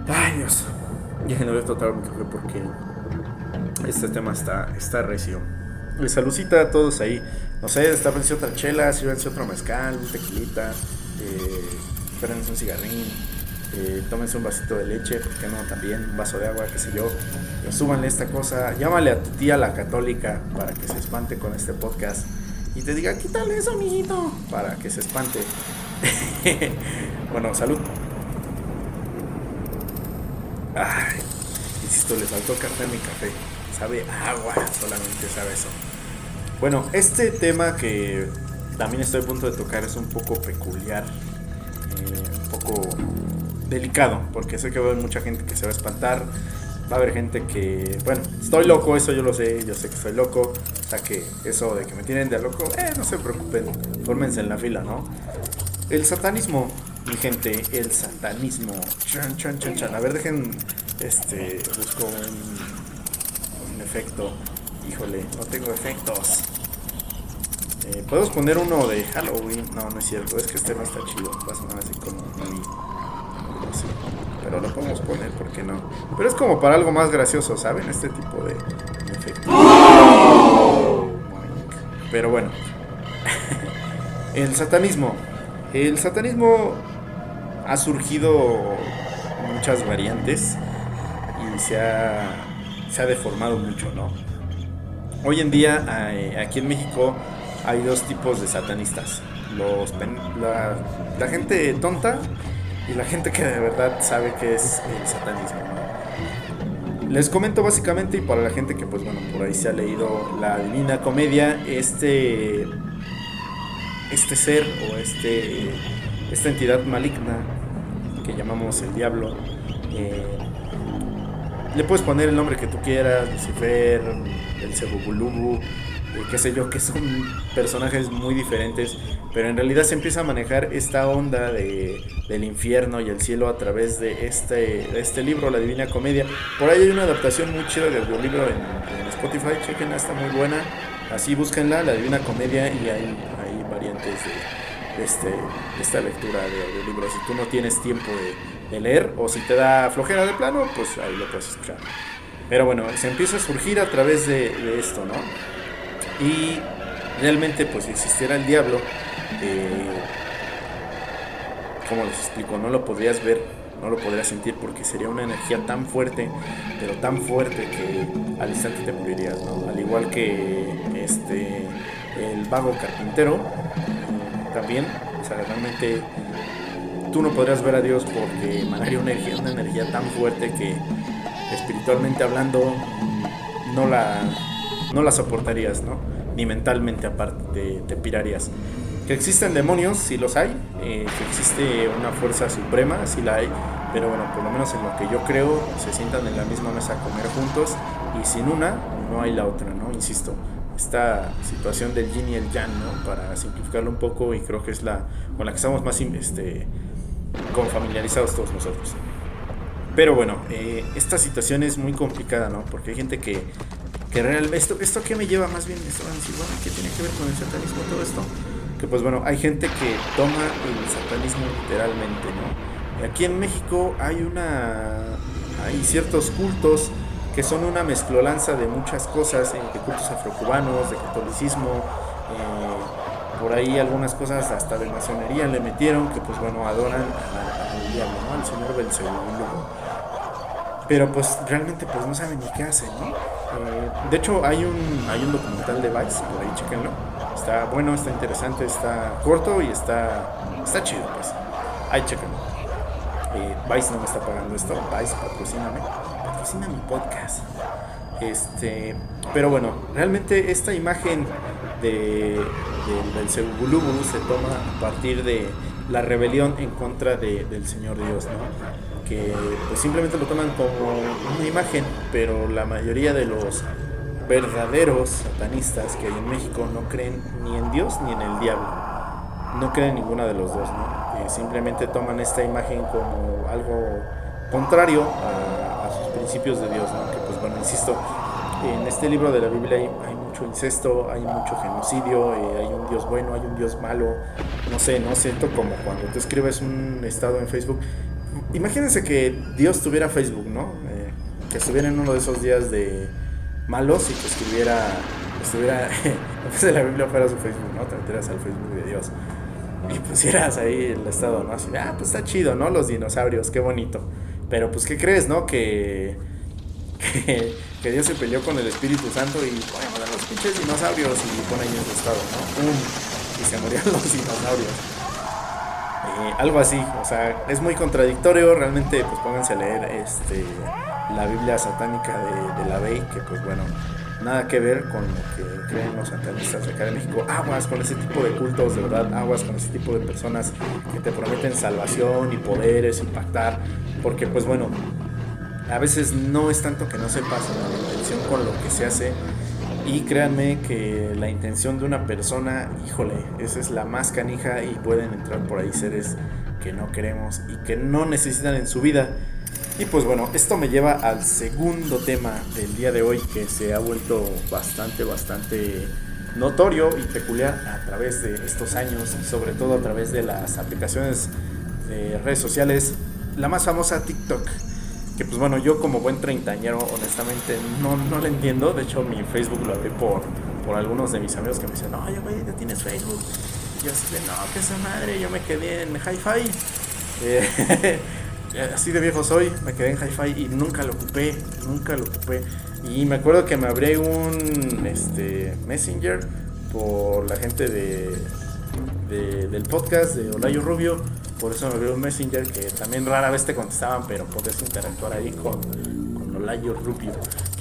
Ay, Dios. Ya no voy a tratar mi porque este tema está, está recio. Les saludcita a todos ahí. No sé, estápense otra chela, sírvanse otro mezcal, un tequilita, eh, un cigarrín, eh, tómense un vasito de leche, porque no? También un vaso de agua, qué sé yo. Eh, súbanle esta cosa, llámale a tu tía la católica para que se espante con este podcast y te diga, quítale eso, amiguito, para que se espante. (laughs) bueno, salud. Ay, insisto, le faltó café a mi café. Sabe agua, solamente sabe eso. Bueno, este tema que también estoy a punto de tocar es un poco peculiar, eh, un poco delicado, porque sé que va a haber mucha gente que se va a espantar. Va a haber gente que, bueno, estoy loco, eso yo lo sé, yo sé que estoy loco. O sea que eso de que me tienen de loco, eh, no se preocupen, fórmense en la fila, ¿no? El satanismo mi gente, el satanismo. Chan, chan, chan, chan. A ver, dejen. Este. Busco un, un efecto. Híjole, no tengo efectos. Eh, podemos poner uno de Halloween. No, no es cierto. Es que este no está chido. Va a sonar así como muy. Sé. Pero lo podemos poner, ¿por qué no? Pero es como para algo más gracioso, ¿saben? Este tipo de efectos. Pero bueno. (laughs) El satanismo. El satanismo ha surgido muchas variantes y se ha, se ha deformado mucho, ¿no? Hoy en día eh, aquí en México hay dos tipos de satanistas. Los, la, gente tonta y la gente que de verdad sabe qué es el satanismo. Les comento básicamente y para la gente que pues bueno por ahí se ha leído la Divina Comedia, este este ser o este esta entidad maligna que llamamos el diablo eh, le puedes poner el nombre que tú quieras, Lucifer, el Cebubulubu, eh, qué sé yo, que son personajes muy diferentes, pero en realidad se empieza a manejar esta onda de, del infierno y el cielo a través de este, este libro, La Divina Comedia. Por ahí hay una adaptación muy chida del libro en, Spotify, chequenla, está muy buena. Así búsquenla, La Divina Comedia, y hay, hay variantes de, este, esta lectura de libro Si tú no tienes tiempo de, leer o si te da flojera de plano, pues ahí lo puedes escuchar. Pero bueno, se empieza a surgir a través de, de esto, ¿no? Y realmente, pues si existiera el diablo, eh, ¿cómo les explico? No lo podrías ver, no lo podrías sentir porque sería una energía tan fuerte, pero tan fuerte que al instante te morirías, ¿no? Al igual que este el vago carpintero, también, o sea, realmente tú no podrías ver a Dios porque emanaría una energía, una energía tan fuerte que espiritualmente hablando no la, no la soportarías, ¿no? Ni mentalmente aparte te, te pirarías. Que existen demonios, sí los hay. Eh, que existe una fuerza suprema, sí la hay. Pero bueno, por lo menos en lo que yo creo, se sientan en la misma mesa a comer juntos. Y sin una, no hay la otra, ¿no? Insisto, esta situación del yin y el yang, ¿no? Para simplificarlo un poco y creo que es la con la que estamos más este, con familiarizados todos nosotros. Pero bueno, eh, esta situación es muy complicada, ¿no? Porque hay gente que, que realmente... Esto, ¿Esto qué me lleva más bien? Esto van a decir, bueno, ¿qué tiene que ver con el satanismo todo esto? que pues bueno, hay gente que toma el satanismo literalmente, ¿no? Aquí en México hay una hay ciertos cultos que son una mezclolanza de muchas cosas, eh, de cultos afrocubanos, de catolicismo, eh, por ahí algunas cosas hasta de masonería le metieron, que pues bueno, adoran al diablo. Al señor Belcebú. Pero pues realmente pues no saben ni qué hacen, ¿no? Eh, de hecho hay un, hay un documental de Vice, por ahí chequenlo Está bueno, está interesante, está corto y está, está chido, pues. Ahí chequenlo. Eh, Vice no me está pagando esto. Vice, patrocíname. Patrocina mi podcast. Este, pero bueno, realmente esta imagen de, del Sebuluburu se toma a partir de la rebelión en contra de, del Señor Dios, ¿no? Que pues simplemente lo toman como una imagen, pero la mayoría de los verdaderos satanistas que hay en México no creen ni en Dios ni en el diablo. No creen en ninguna de los dos, ¿no? Eh, simplemente toman esta imagen como algo contrario a, principios de Dios, ¿no? Que pues bueno, insisto, en este libro de la Biblia hay, mucho incesto, hay mucho genocidio, eh, hay un Dios bueno, hay un Dios malo, no sé, no siento como cuando tú escribes un estado en Facebook. Imagínense que Dios tuviera Facebook, ¿no? Eh, que estuviera en uno de esos días de malos y que escribiera, estuviera, (laughs) en de la Biblia fuera su Facebook, ¿no? Te metieras al Facebook de Dios y pusieras ahí el estado, ¿no? Así, ah, pues está chido, ¿no? Los dinosaurios, qué bonito. Pero pues, ¿qué crees, no? (laughs) Que, que, Dios se peleó con el Espíritu Santo y pone a los pinches dinosaurios y pone ahí en su estado, ¿no? Y se morían (laughs) los dinosaurios. Eh, algo así, o sea, es muy contradictorio, realmente pues pónganse a leer este la Biblia satánica de, la Bey, que pues bueno, nada que ver con lo que creen los satanistas de acá de México. Aguas con ese tipo de cultos, de verdad, aguas con ese tipo de personas que te prometen salvación y poderes, impactar, porque pues bueno, a veces no es tanto que no sepas la intención con lo que se hace. Y créanme que la intención de una persona, híjole, esa es la más canija y pueden entrar por ahí seres que no queremos y que no necesitan en su vida y pues bueno, esto me lleva al segundo tema del día de hoy que se ha vuelto bastante, bastante notorio y peculiar a través de estos años, sobre todo a través de las aplicaciones de redes sociales, la más famosa TikTok. Que pues bueno, yo como buen treintañero, honestamente no, no entiendo. De hecho, mi Facebook lo abrí por, por algunos de mis amigos que me dicen, oye, güey, ya tienes Facebook. Y yo así de, no, que esa madre, yo me quedé en Hi-Fi. Eh, (laughs) así de viejo soy, me quedé en Hi-Fi y nunca lo ocupé, nunca lo ocupé. Y me acuerdo que me abrí un este, Messenger por la gente de, del podcast de Olayo Rubio. Por eso me abrí un Messenger que también rara vez te contestaban, pero podés interactuar ahí con, con Olayo Rubio,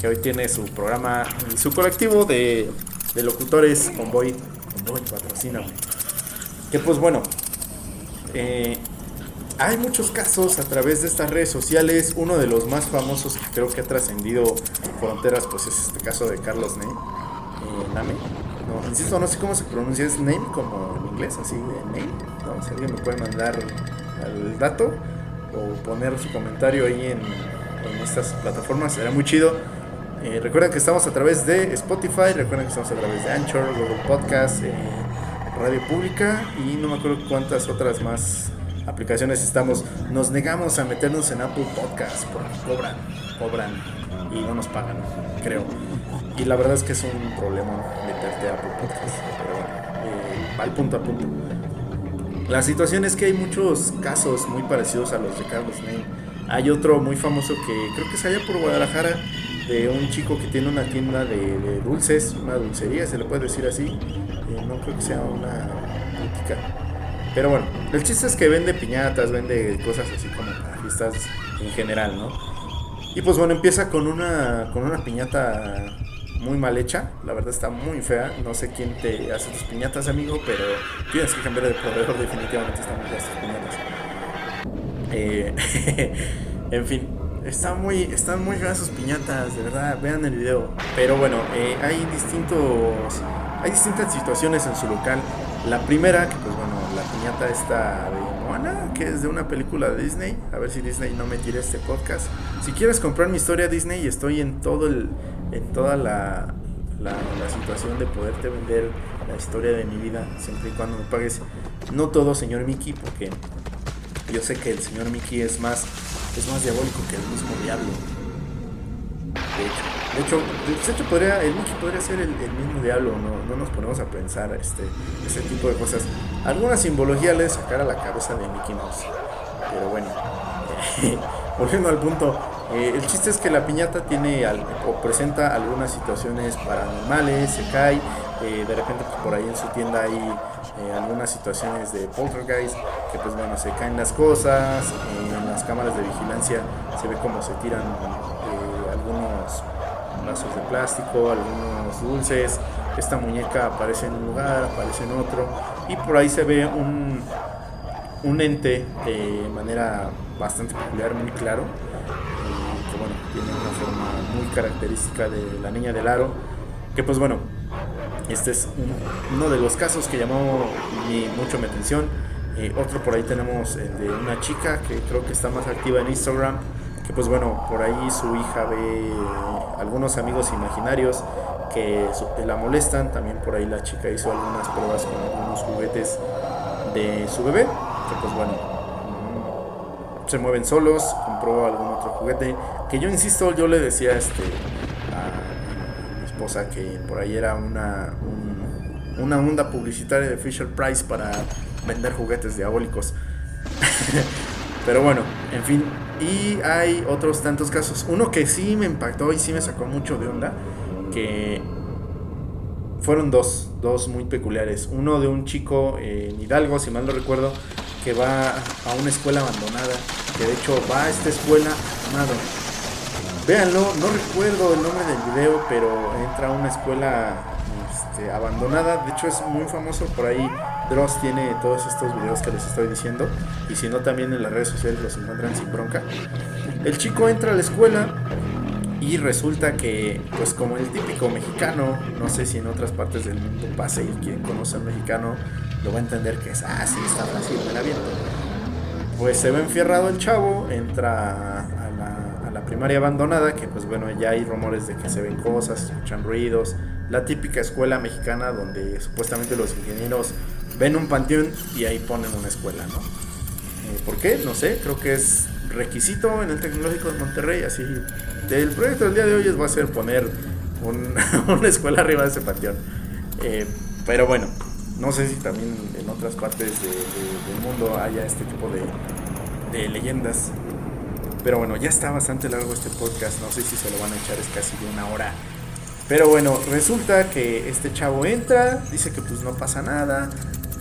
que hoy tiene su programa y su colectivo de, de locutores Convoy. Convoy, patrocina. Que pues bueno, eh, hay muchos casos a través de estas redes sociales. Uno de los más famosos que creo que ha trascendido fronteras, pues es este caso de Carlos Name. Eh, Name. No, insisto, no sé cómo se pronuncia, es Name como en inglés, así de Name. No, si alguien me puede mandar el dato o poner su comentario ahí en, en estas plataformas, será muy chido. Eh, recuerden que estamos a través de Spotify, recuerden que estamos a través de Anchor, Google Podcast, eh, Radio Pública y no me acuerdo cuántas otras más aplicaciones estamos, nos negamos a meternos en Apple Podcast porque cobran, cobran y no nos pagan, creo. Y la verdad es que es un problema meterte a Apple Podcast, pero bueno, eh, al punto a punto. La situación es que hay muchos casos muy parecidos a los de Carlos Ney. Hay otro muy famoso que creo que es allá por Guadalajara, de un chico que tiene una tienda de, dulces, una dulcería, se le puede decir así. Eh, no creo que sea una boutique pero bueno, el chiste es que vende piñatas, vende cosas así como para fiestas en general, ¿no? Y pues bueno, empieza con una, con una piñata muy mal hecha, la verdad está muy fea, no sé quién te hace tus piñatas, amigo, pero tienes que cambiar de proveedor, (laughs) definitivamente están muy feas tus piñatas. Eh, (laughs) en fin, están muy, están muy feas sus piñatas, de verdad, vean el video. Pero bueno, eh, hay distintos, hay distintas situaciones en su local. La primera, que pues bueno, esta de Moana, que es de una película de Disney. A ver si Disney no me tira este podcast. Si quieres comprar mi historia Disney, estoy en todo el, en toda la, la, situación de poderte vender la historia de mi vida, siempre y cuando me pagues. No todo, señor Mickey, porque yo sé que el señor Mickey es más, es más diabólico que el mismo diablo. De hecho. El Mickey podría ser el, mismo diablo, no, no, nos ponemos a pensar este, ese tipo de cosas. Alguna simbología le sacar a la cabeza de Mickey Mouse. Pero bueno, (laughs) volviendo al punto, eh, el chiste es que la piñata tiene o presenta algunas situaciones paranormales, se cae, eh, de repente pues, por ahí en su tienda hay eh, algunas situaciones de poltergeist, que pues bueno, se caen las cosas, en las cámaras de vigilancia se ve como se tiran vasos de plástico, algunos dulces. Esta muñeca aparece en un lugar, aparece en otro. Y por ahí se ve un, un ente de manera bastante peculiar, muy claro. Eh, que bueno, tiene una forma muy característica de la niña del aro. Que pues bueno, este es uno de los casos que llamó mucho mi atención. Eh, otro por ahí tenemos el de una chica que creo que está más activa en Instagram que pues bueno, por ahí su hija ve algunos amigos imaginarios que la molestan, también por ahí la chica hizo algunas pruebas con algunos juguetes de su bebé, que pues bueno, se mueven solos, compró algún otro juguete, que yo insisto, yo le decía este, a mi esposa que por ahí era una, una onda publicitaria de Fisher Price para vender juguetes diabólicos. (laughs) Pero bueno, en fin, y hay otros tantos casos. Uno que sí me impactó y sí me sacó mucho de onda, que fueron dos, dos muy peculiares. Uno de un chico en Hidalgo, si mal no recuerdo, que va a una escuela abandonada, que de hecho va a esta escuela amado. Véanlo, no recuerdo el nombre del video, pero entra a una escuela este, abandonada. De hecho es muy famoso por ahí Dross tiene todos estos videos que les estoy diciendo. Y si no, también en las redes sociales los encuentran sin bronca. El chico entra a la escuela y resulta que, pues como el típico mexicano, no sé si en otras partes del mundo pase y quien conoce al mexicano lo va a entender que es, ah, está fácil, me la viento. Pues se ve enfierrado el chavo, entra a la, a la primaria abandonada, que pues bueno, ya hay rumores de que se ven cosas, escuchan ruidos, la típica escuela mexicana donde supuestamente los ingenieros ven un panteón y ahí ponen una escuela, ¿no? Eh, ¿Por qué? No sé, creo que es requisito en el Tecnológico de Monterrey, así. El proyecto del día de hoy es va a ser poner (laughs) una escuela arriba de ese panteón. Eh, pero bueno, no sé si también en otras partes del mundo haya este tipo de, de leyendas. Pero bueno, ya está bastante largo este podcast, no sé si se lo van a echar, es casi de una hora. Pero bueno, resulta que este chavo entra, dice que pues no pasa nada,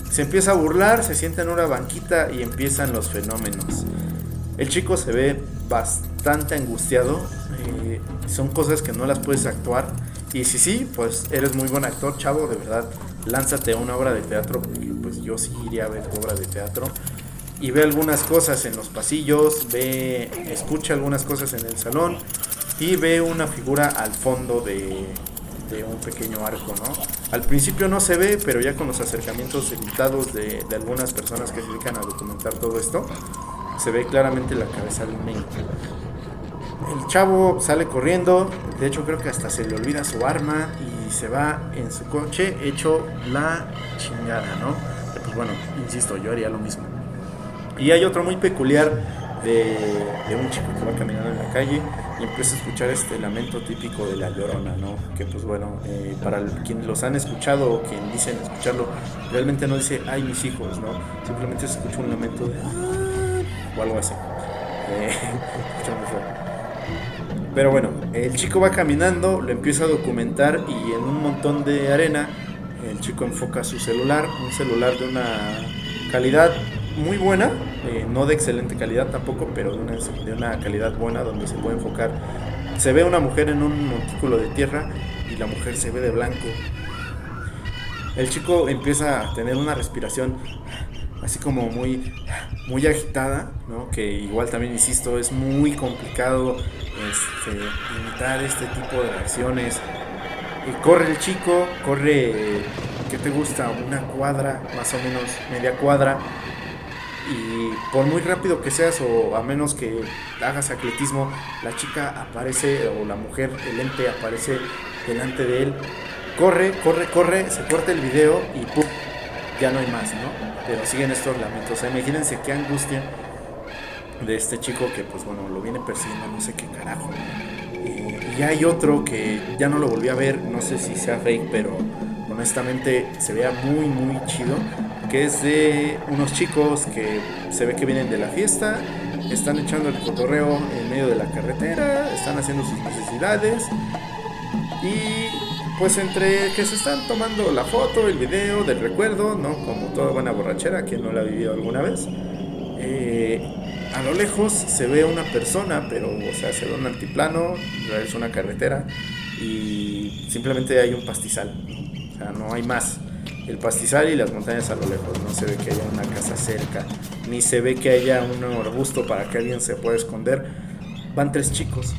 se empieza a burlar, se sienta en una banquita y empiezan los fenómenos. El chico se ve bastante angustiado, eh, son cosas que no las puedes actuar. Y si sí, pues eres muy buen actor, chavo, de verdad, lánzate a una obra de teatro, porque pues yo sí iría a ver obra de teatro. Y ve algunas cosas en los pasillos, ve, escucha algunas cosas en el salón y ve una figura al fondo de, un pequeño arco, ¿no? Al principio no se ve, pero ya con los acercamientos editados de, algunas personas que se dedican a documentar todo esto, se ve claramente la cabeza de un niño. El chavo sale corriendo, de hecho creo que hasta se le olvida su arma y se va en su coche hecho la chingada, ¿no? Pues bueno, insisto, yo haría lo mismo. Y hay otro muy peculiar de, un chico que va caminando en la calle y empieza a escuchar este lamento típico de la llorona, ¿no? Que pues bueno, eh, para quienes los han escuchado o quien dicen escucharlo, realmente no dice, ay mis hijos, ¿no? Simplemente se escucha un lamento de... o algo así. Eh, (laughs) Pero bueno, el chico va caminando, lo empieza a documentar y en un montón de arena el chico enfoca su celular, un celular de una calidad muy buena, eh, no de excelente calidad tampoco, pero de una, de una calidad buena donde se puede enfocar. Se ve una mujer en un montículo de tierra y la mujer se ve de blanco. El chico empieza a tener una respiración así como muy, muy agitada, ¿no? que igual también, insisto, es muy complicado este, imitar este tipo de reacciones. Y corre el chico, corre, ¿qué te gusta? Una cuadra, más o menos media cuadra, y por muy rápido que seas o a menos que hagas atletismo, la chica aparece o la mujer, el ente aparece delante de él. Corre, corre, corre, se corta el video y ¡pum! ya no hay más, ¿no? Pero siguen estos lamentos. O sea, imagínense qué angustia de este chico que pues bueno, lo viene persiguiendo no sé qué carajo. Eh, y hay otro que ya no lo volví a ver, no sé si sea fake, pero honestamente se vea muy muy chido que es de unos chicos que se ve que vienen de la fiesta, están echando el cotorreo en medio de la carretera, están haciendo sus necesidades y pues entre que se están tomando la foto, el video del recuerdo, ¿no? Como toda buena borrachera, que no la ha vivido alguna vez. Eh, a lo lejos se ve una persona, pero, o sea, se ve un altiplano, es una carretera y simplemente hay un pastizal, o sea, no hay más el pastizal y las montañas a lo lejos. No se ve que haya una casa cerca, ni se ve que haya un arbusto para que alguien se pueda esconder. Van tres chicos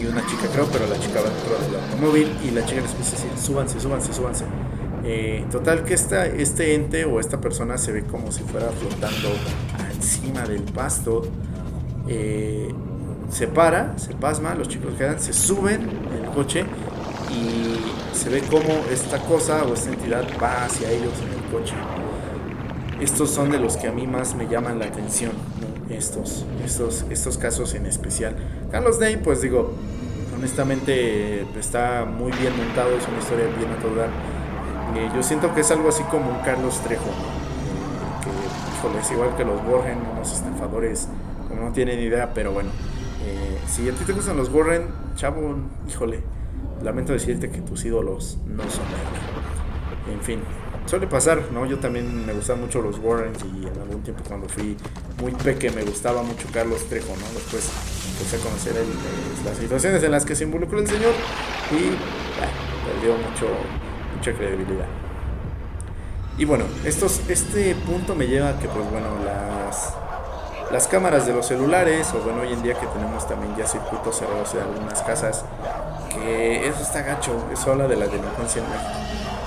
y una chica, creo, pero la chica va dentro del automóvil y la chica les decir: súbanse, súbanse, súbanse. Eh, total, que esta, este ente o esta persona se ve como si fuera flotando encima del pasto. Eh, se para, se pasma, los chicos quedan, se suben en el coche se ve como esta cosa o esta entidad va hacia ellos en el coche. Estos son de los que a mí más me llaman la atención, estos, estos, estos casos en especial. Carlos Day, pues digo, honestamente está muy bien montado, es una historia bien a eh, yo siento que es algo así como un Carlos Trejo, eh, que híjole, es igual que los Warren, unos estafadores, como no tienen idea, pero bueno. Eh, si a ti te gustan los Warren, chavo, híjole, lamento decirte que tus ídolos no son En fin, suele pasar, ¿no? Yo también me gustan mucho los Warrens y en algún tiempo cuando fui muy peque me gustaba mucho Carlos Trejo, ¿no? Después empecé a conocer las situaciones en las que se involucró el señor y perdió mucho, mucha credibilidad. Y bueno, estos, este punto me lleva a que, pues bueno, las, las cámaras de los celulares, o bueno, hoy en día que tenemos también ya circuitos cerrados en algunas casas, que eso está gacho, eso habla de la delincuencia en México.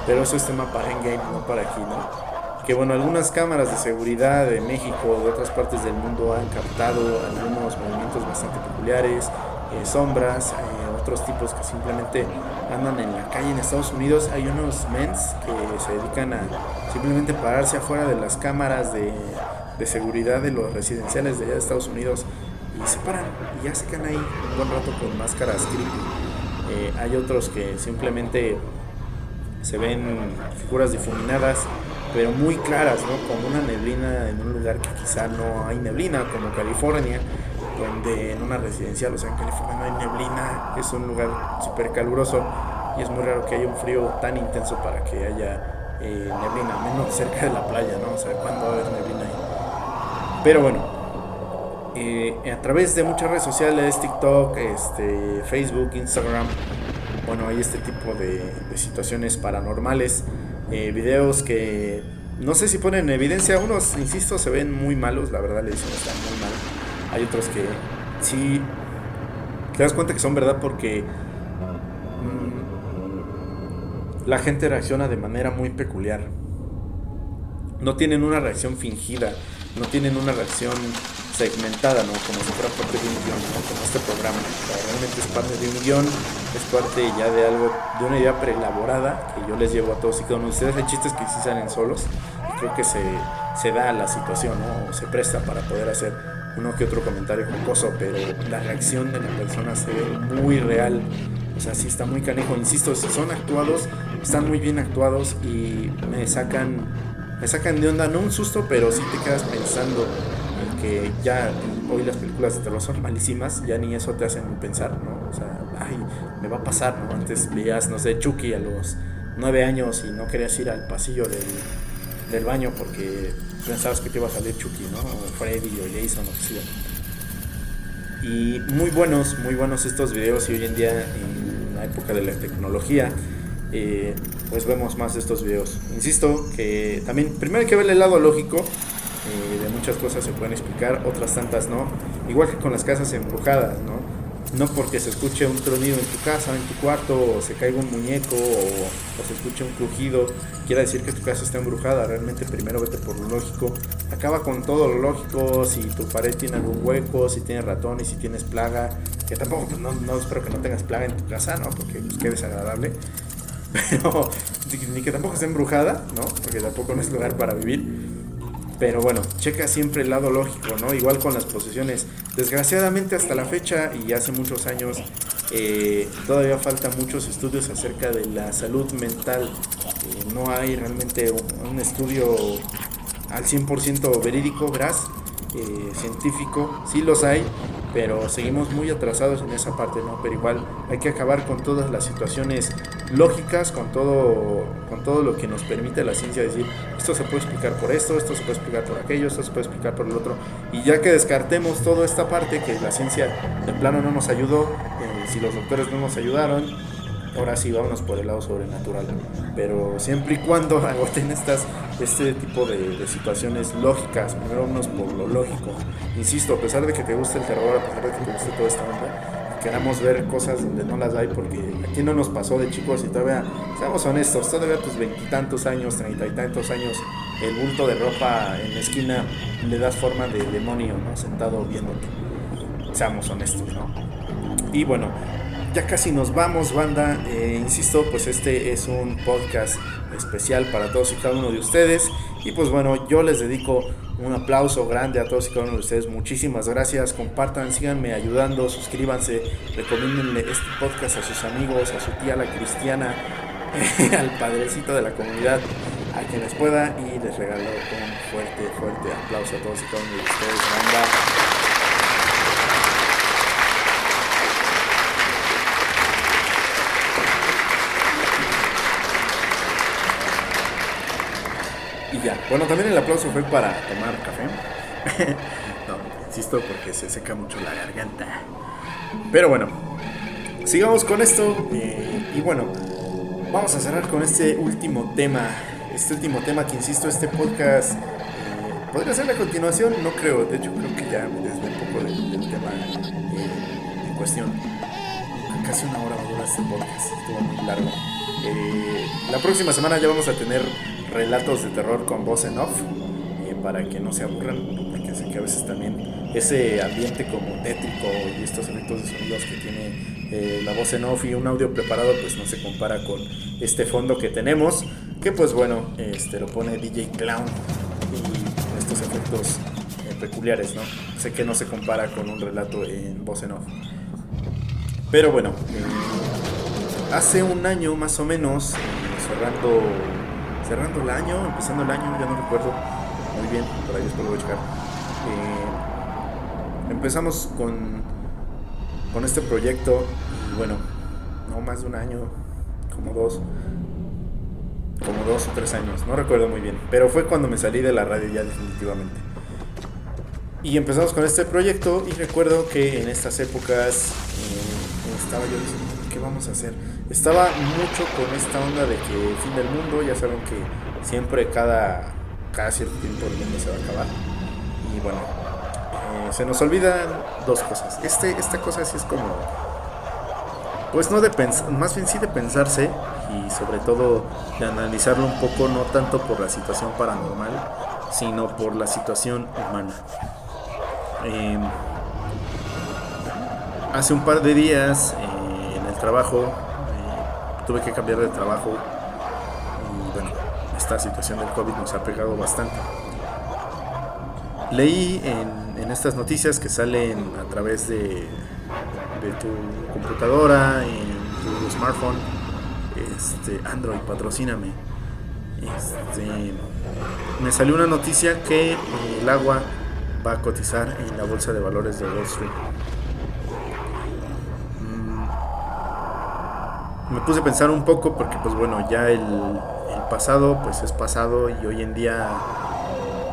Pero eso es tema para Endgame, no para aquí, ¿no? Que bueno, algunas cámaras de seguridad de México, de otras partes del mundo han captado algunos movimientos bastante peculiares, eh, sombras, eh, otros tipos que simplemente andan en la calle en Estados Unidos. Hay unos mens que se dedican a simplemente pararse afuera de las cámaras de, de seguridad de los residenciales de allá de Estados Unidos y se paran y ya se quedan ahí un buen rato con máscaras creepy. Eh, hay otros que simplemente se ven figuras difuminadas pero muy claras, ¿no? Como una neblina en un lugar que quizá no hay neblina, como California, donde en una residencial, o sea, en California no hay neblina, es un lugar súper caluroso y es muy raro que haya un frío tan intenso para que haya eh, neblina, menos cerca de la playa, ¿no? O sea, cuando va neblina ahí. Pero bueno, eh, a través de muchas redes sociales, TikTok, este, Facebook, Instagram, bueno, hay este tipo de, situaciones paranormales eh, videos que no sé si ponen en evidencia. Unos, insisto, se ven muy malos, la verdad, le dicen están muy mal. Hay otros que sí te das cuenta que son verdad porque mm, la gente reacciona de manera muy peculiar. No tienen una reacción fingida, no tienen una reacción segmentada, ¿no? Como si fuera parte de un guion, ¿no? Como este programa. realmente es parte de un guion, es parte ya de algo, de una idea preelaborada que yo les llevo a todos y cada uno de ustedes. Hay chistes que sí salen solos creo que se, se da la situación, ¿no? O se presta para poder hacer uno que otro comentario jocoso, pero la reacción de la persona se ve muy real. O sea, sí está muy canejo. Insisto, si son actuados, están muy bien actuados y me sacan, me sacan de onda, no un susto, pero sí te quedas pensando ya hoy las películas de terror son malísimas, ya ni eso te hacen pensar, ¿no? O sea, ay, me va a pasar, ¿no? Antes veías, no sé, Chucky a los nueve años y no querías ir al pasillo del, del baño porque pensabas que te iba a salir Chucky, ¿no? O Freddy o Jason o que sea. Y muy buenos, muy buenos estos videos y hoy en día en la época de la tecnología, eh, pues vemos más de estos videos. Insisto que también, primero hay que ver el lado lógico, eh, de muchas cosas se pueden explicar, otras tantas no. Igual que con las casas embrujadas, ¿no? No porque se escuche un tronido en tu casa, en tu cuarto, o se caiga un muñeco, o, se escuche un crujido, quiere decir que tu casa está embrujada. Realmente primero vete por lo lógico. Acaba con todo lo lógico, si tu pared tiene algún hueco, si tienes ratones, si tienes plaga, que tampoco, pues, no, no espero que no tengas plaga en tu casa, ¿no? Porque pues, qué desagradable. (laughs) Pero ni que tampoco esté embrujada, ¿no? Porque tampoco no es lugar para vivir pero bueno, checa siempre el lado lógico, ¿no? Igual con las posesiones. Desgraciadamente hasta la fecha y hace muchos años eh, todavía faltan muchos estudios acerca de la salud mental. Eh, no hay realmente un, estudio al 100% verídico, veraz, eh, científico. Sí los hay, pero seguimos muy atrasados en esa parte, ¿no? Pero igual hay que acabar con todas las situaciones lógicas, con todo, con todo lo que nos permite la ciencia decir, esto se puede explicar por esto, esto se puede explicar por aquello, esto se puede explicar por el otro. Y ya que descartemos toda esta parte, que la ciencia de plano no nos ayudó, eh, si los doctores no nos ayudaron, ahora sí vámonos por el lado sobrenatural. Pero siempre y cuando (laughs) agoten estas, este tipo de, situaciones lógicas, primero vámonos por lo lógico. Insisto, a pesar de que te guste el terror, a pesar de que te guste toda esta onda, queramos ver cosas donde no las hay, porque aquí no nos pasó de chicos y todavía, seamos honestos, todavía tus veintitantos años, treinta y tantos años, el bulto de ropa en la esquina le das forma de demonio, ¿no? Sentado viéndote. Seamos honestos, ¿no? Y bueno, ya casi nos vamos, banda. Eh, insisto, pues este es un podcast especial para todos y cada uno de ustedes. Y pues bueno, yo les dedico un aplauso grande a todos y cada uno de ustedes. Muchísimas gracias. Compartan, síganme ayudando, suscríbanse, recomiéndenle este podcast a sus amigos, a su tía la cristiana, (laughs) al padrecito de la comunidad, a quienes pueda. Y les regalo un fuerte, fuerte aplauso a todos y cada uno de ustedes, banda. Bueno, también el aplauso fue para tomar café. (laughs) no, insisto porque se seca mucho la garganta. Pero bueno, sigamos con esto. Eh, y bueno, vamos a cerrar con este último tema. Este último tema que insisto, este podcast eh, podría ser la continuación, no creo. De hecho, creo que ya me desde un poco del, tema eh, en cuestión. Casi una hora durar este podcast, estuvo muy largo. la próxima semana ya vamos a tener relatos de terror con voz en off, eh, para que no se aburran, porque sé que a veces también ese ambiente como tétrico y estos efectos de sonidos que tiene eh, la voz en off y un audio preparado pues no se compara con este fondo que tenemos, que pues bueno, este lo pone DJ Clown y estos efectos eh, peculiares, ¿no? Sé que no se compara con un relato en voz en off. Pero bueno, hace un año más o menos, cerrando, cerrando el año, empezando el año, ya no recuerdo muy bien, por ahí después voy a checar. empezamos con con este proyecto. Y bueno, no más de un año, como dos, como dos o tres años, no recuerdo muy bien. Pero fue cuando me salí de la radio ya definitivamente. Y empezamos con este proyecto y recuerdo que en estas épocas eh, estaba yo diciendo, ¿qué vamos a hacer? Estaba mucho con esta onda de que fin del mundo, ya saben que siempre cada, cada cierto tiempo el mundo se va a acabar. Y bueno, se nos olvidan dos cosas. Este, esta cosa sí es como, pues no de pensar, más bien sí de pensarse y sobre todo de analizarlo un poco, no tanto por la situación paranormal, sino por la situación humana. Em, hace un par de días eh, en el trabajo eh, tuve que cambiar de trabajo y bueno, esta situación del COVID nos ha pegado bastante. Leí en estas noticias que salen a través de, de tu computadora, en tu smartphone, este, Android, patrocíname. Este, me salió una noticia que el agua va a cotizar en la bolsa de valores de Wall Street. Me puse a pensar un poco porque pues bueno, ya el, pasado pues es pasado y hoy en día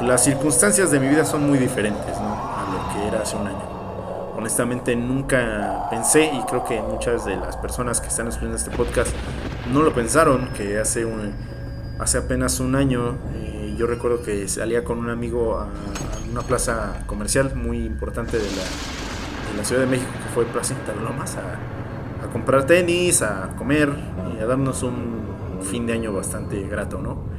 las circunstancias de mi vida son muy diferentes, ¿no? A lo que era hace un año. Honestamente nunca pensé y creo que muchas de las personas que están escuchando este podcast no lo pensaron que hace un, hace apenas un año eh, yo recuerdo que salía con un amigo a, una plaza comercial muy importante de la, Ciudad de México que fue Plaza Interlomas comprar tenis, a comer y a darnos un fin de año bastante grato, ¿no?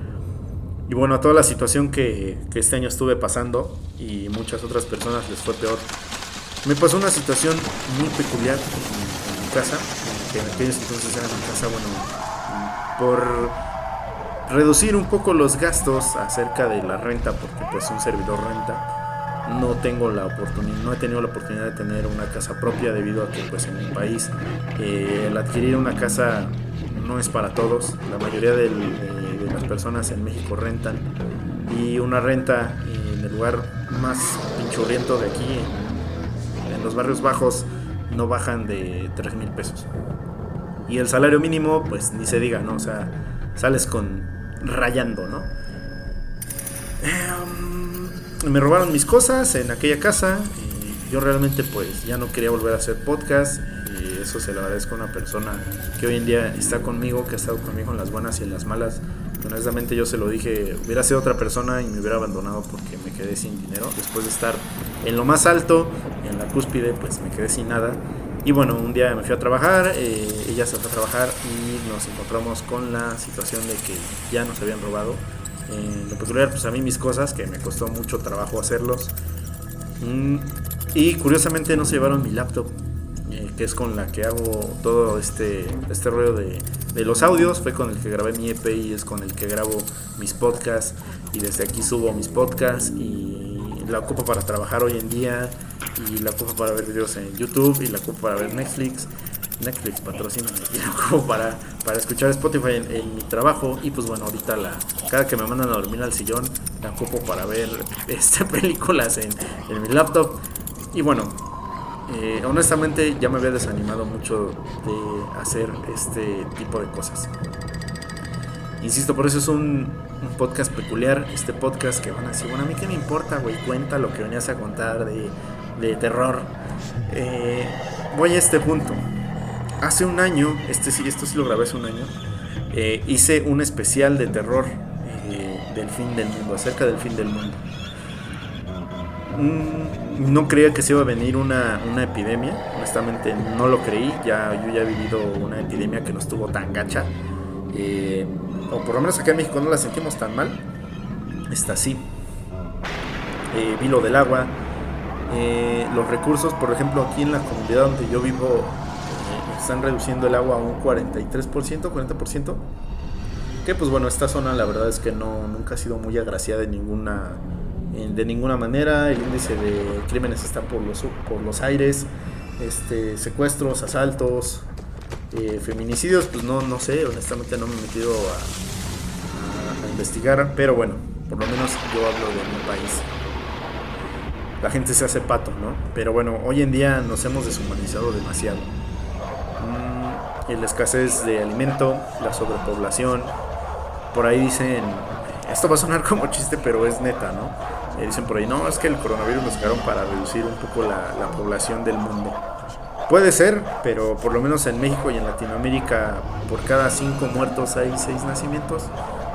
Y bueno, a toda la situación que, este año estuve pasando y muchas otras personas les fue peor. Me pasó una situación muy peculiar en, mi casa, que en aquellos entonces era mi casa, bueno, por reducir un poco los gastos acerca de la renta, porque pues un servidor renta, no tengo la oportunidad, no he tenido la oportunidad de tener una casa propia debido a que pues en mi país eh, el adquirir una casa no es para todos. La mayoría de, las personas en México rentan y una renta en el lugar más pinchurriento de aquí, en los barrios bajos, no bajan de 3 mil pesos. Y el salario mínimo, pues ni se diga, ¿no? O sea, sales con rayando, ¿no? Em, me robaron mis cosas en aquella casa. Y yo realmente pues ya no quería volver a hacer podcast eso se lo agradezco a una persona que hoy en día está conmigo, que ha estado conmigo en las buenas y en las malas. Honestamente yo se lo dije, hubiera sido otra persona y me hubiera abandonado porque me quedé sin dinero. Después de estar en lo más alto, en la cúspide, pues me quedé sin nada. Y bueno, un día me fui a trabajar, eh, ella se fue a trabajar y nos encontramos con la situación de que ya nos habían robado. Eh, lo peculiar, pues a mí mis cosas, que me costó mucho trabajo hacerlos. Mm, y curiosamente no se llevaron mi laptop que es con la que hago todo este, este rollo de, de, los audios. Fue con el que grabé mi EP y es con el que grabo mis podcasts. Y desde aquí subo mis podcasts y la ocupo para trabajar hoy en día. Y la ocupo para ver videos en YouTube y la ocupo para ver Netflix. Netflix patrocina ocupo (laughs) para, para escuchar Spotify en, mi trabajo. Y pues bueno, ahorita la, cada que me mandan a dormir al sillón, la ocupo para ver (laughs) este, películas en, en mi laptop. Y bueno, eh, honestamente ya me había desanimado mucho de hacer este tipo de cosas. Insisto, por eso es un, podcast peculiar, este podcast que van a decir, bueno, a mí qué me importa, güey, cuenta lo que venías a contar de, terror. Eh, voy a este punto. Hace un año, este sí, esto sí lo grabé hace un año, eh, hice un especial de terror del fin del mundo, acerca del fin del mundo. Mm, no creía que se iba a venir una, epidemia, honestamente no lo creí, ya, yo ya he vivido una epidemia que no estuvo tan gacha, eh, o por lo menos acá en México no la sentimos tan mal, está así. Eh, vi lo del agua, eh, los recursos, por ejemplo, aquí en la comunidad donde yo vivo, están reduciendo el agua a un 43%, 40%. Que pues bueno, esta zona la verdad es que no, nunca ha sido muy agraciada de ninguna, de ninguna manera. El índice de crímenes está por los, por los aires. Este, secuestros, asaltos, eh, feminicidios, pues no, no sé, honestamente no me he metido a, a investigar, pero bueno, por lo menos yo hablo de mi país la gente se hace pato, ¿no? Pero bueno, hoy en día nos hemos deshumanizado demasiado. Mm, la escasez de alimento, la sobrepoblación. Por ahí dicen, esto va a sonar (laughs) como chiste, pero es neta, ¿no? Dicen por ahí, no, es que el coronavirus nos crearon para reducir un poco la, la población del mundo. Puede ser, pero por lo menos en México y en Latinoamérica, por cada cinco muertos hay seis nacimientos.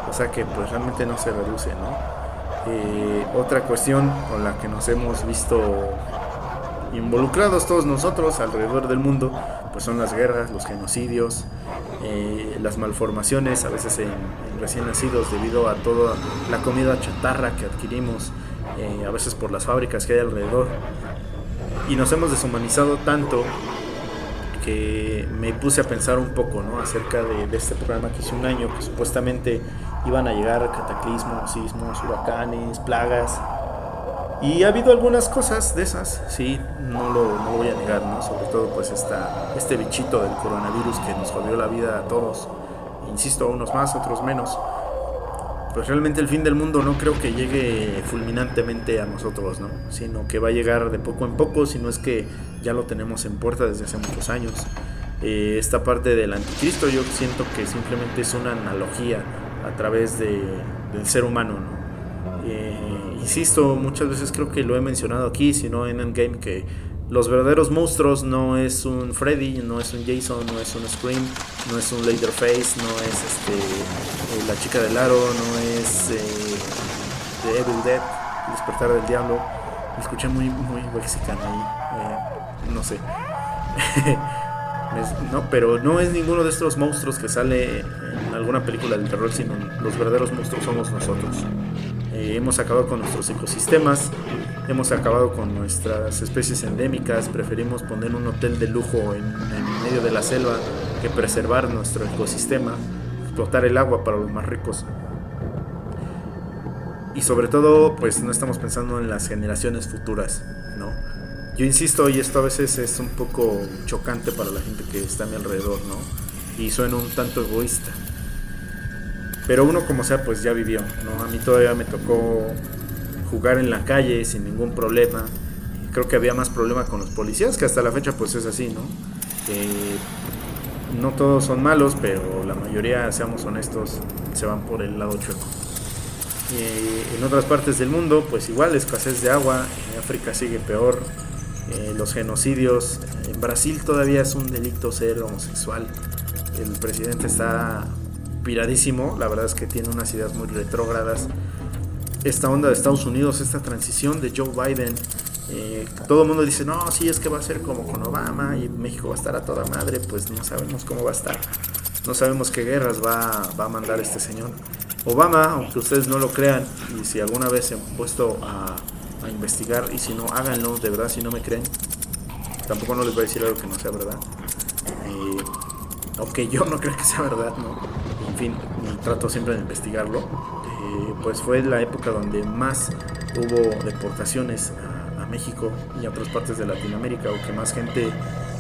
O sea que pues realmente no se reduce, ¿no? Eh, otra cuestión con la que nos hemos visto involucrados todos nosotros alrededor del mundo, pues son las guerras, los genocidios, eh, las malformaciones, a veces en, recién nacidos debido a toda la comida chatarra que adquirimos, eh, a veces por las fábricas que hay alrededor. Y nos hemos deshumanizado tanto que me puse a pensar un poco ¿no? acerca de, de este programa que hice un año, que supuestamente iban a llegar cataclismos, sismos, huracanes, plagas. Y ha habido algunas cosas de esas, sí, no lo, voy a negar, ¿no? Sobre todo pues esta, este bichito del coronavirus que nos jodió la vida a todos. Insisto, unos más, otros menos. Pues realmente el fin del mundo no creo que llegue fulminantemente a nosotros, ¿no? Sino que va a llegar de poco en poco, si no es que ya lo tenemos en puerta desde hace muchos años. Eh, esta parte del anticristo yo siento que simplemente es una analogía a través de, del ser humano. Eh, insisto, muchas veces creo que lo he mencionado aquí, sino en Endgame, que los verdaderos monstruos no es un Freddy, no es un Jason, no es un Scream, no es un Leatherface, no es este, eh, la chica del aro, no es eh, The Evil Dead, el despertar del diablo. Me escuché muy, muy mexicano ahí, no sé. (laughs) no, pero no es ninguno de estos monstruos que sale en alguna película de terror, sino los verdaderos monstruos somos nosotros. Eh, hemos acabado con nuestros ecosistemas, hemos acabado con nuestras especies endémicas, preferimos poner un hotel de lujo en, en medio de la selva que preservar nuestro ecosistema, explotar el agua para los más ricos. Y sobre todo, pues no estamos pensando en las generaciones futuras, ¿no? Yo insisto, y esto a veces es un poco chocante para la gente que está a mi alrededor, ¿no? Y suena un tanto egoísta. Pero uno como sea, pues ya vivió, ¿no? A mí todavía me tocó jugar en la calle sin ningún problema. Creo que había más problema con los policías, que hasta la fecha pues es así, ¿no? no todos son malos, pero la mayoría, seamos honestos, se van por el lado chueco. Y en otras partes del mundo, pues igual, escasez de agua, en África sigue peor, eh, los genocidios. En Brasil todavía es un delito ser homosexual. El presidente está piradísimo, la verdad es que tiene unas ideas muy retrógradas. Esta onda de Estados Unidos, esta transición de Joe Biden, eh, todo el mundo dice, no, sí, es que va a ser como con Obama y México va a estar a toda madre, pues no sabemos cómo va a estar. No sabemos qué guerras va, a mandar este señor. Obama, aunque ustedes no lo crean, y si alguna vez se han puesto a a investigar y si no, háganlo, de verdad, si no me creen. Tampoco no les voy a decir algo que no sea verdad. Eh, aunque yo no creo que sea verdad, ¿no? En fin, trato siempre de investigarlo. Eh, pues fue la época donde más hubo deportaciones a, México y a otras partes de Latinoamérica, o que más gente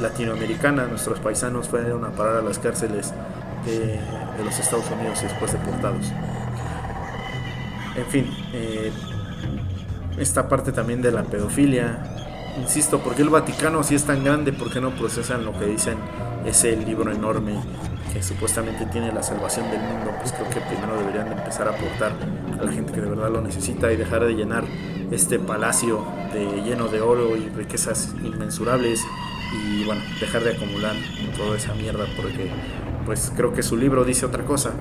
latinoamericana, nuestros paisanos, fueron a parar a las cárceles de, los Estados Unidos y después deportados. En fin, eh, esta parte también de la pedofilia. Insisto, ¿por qué el Vaticano si es tan grande? ¿Por qué no procesan lo que dicen ese libro enorme supuestamente tiene la salvación del mundo? Pues creo que primero deberían de empezar a aportar a la gente que de verdad lo necesita y dejar de llenar este palacio de, lleno de oro y riquezas inmensurables y bueno, dejar de acumular toda esa mierda porque pues creo que su libro dice otra cosa.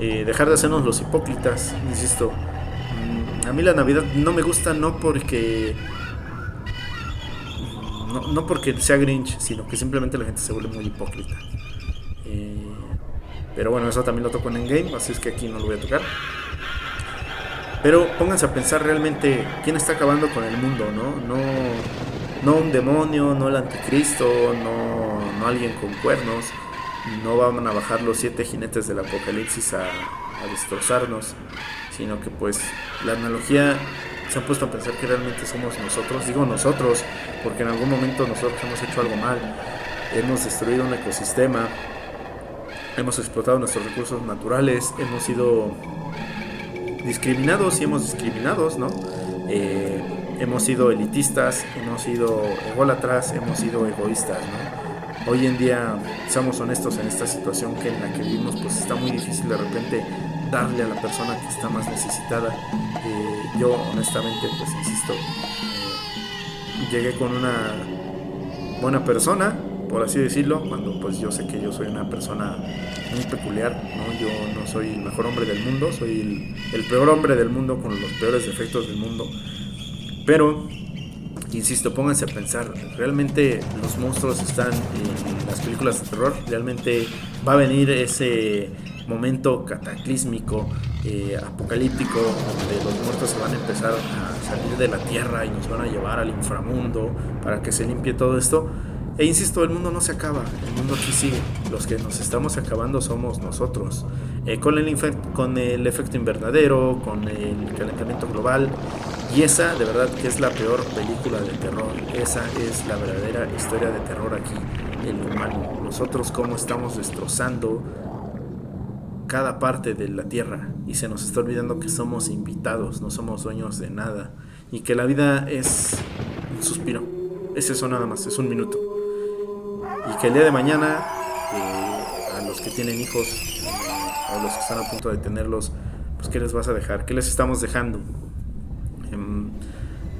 Eh, dejar de hacernos los hipócritas, insisto, a mí la Navidad no me gusta no porque no, porque sea Grinch, sino que simplemente la gente se vuelve muy hipócrita. Eh, pero bueno, eso también lo toco en Endgame, así es que aquí no lo voy a tocar. Pero pónganse a pensar realmente quién está acabando con el mundo, ¿no? No, no un demonio, no el anticristo, no, no alguien con cuernos, no van a bajar los siete jinetes del apocalipsis a, a destrozarnos, sino que pues la analogía se ha puesto a pensar que realmente somos nosotros, digo nosotros, porque en algún momento nosotros hemos hecho algo mal, hemos destruido un ecosistema, hemos explotado nuestros recursos naturales, hemos sido discriminados y hemos discriminados, ¿no? Eh, hemos sido elitistas, hemos sido ególatras, hemos sido egoístas, ¿no? Hoy en día, seamos honestos en esta situación que en la que vivimos, pues está muy difícil de repente darle a la persona que está más necesitada. Eh, yo honestamente, pues insisto, eh, llegué con una buena persona, por así decirlo, cuando pues yo sé que yo soy una persona muy peculiar, ¿no? Yo no soy el mejor hombre del mundo, soy el, peor hombre del mundo con los peores defectos del mundo. Pero, insisto, pónganse a pensar, ¿realmente los monstruos están en las películas de terror? ¿Realmente va a venir ese momento cataclísmico, eh, apocalíptico, donde los muertos se van a empezar a salir de la tierra y nos van a llevar al inframundo para que se limpie todo esto? E insisto, el mundo no se acaba, el mundo aquí sigue. Los que nos estamos acabando somos nosotros. Eh, con, el con el efecto invernadero, con el calentamiento global. Y esa, de verdad, que es la peor película de terror. Esa es la verdadera historia de terror aquí, el humano. Nosotros cómo estamos destrozando cada parte de la tierra y se nos está olvidando que somos invitados, no somos dueños de nada y que la vida es un suspiro. Es eso nada más, es un minuto y que el día de mañana eh, a los que tienen hijos o a los que están a punto de tenerlos, pues ¿qué les vas a dejar? ¿Qué les estamos dejando? Em,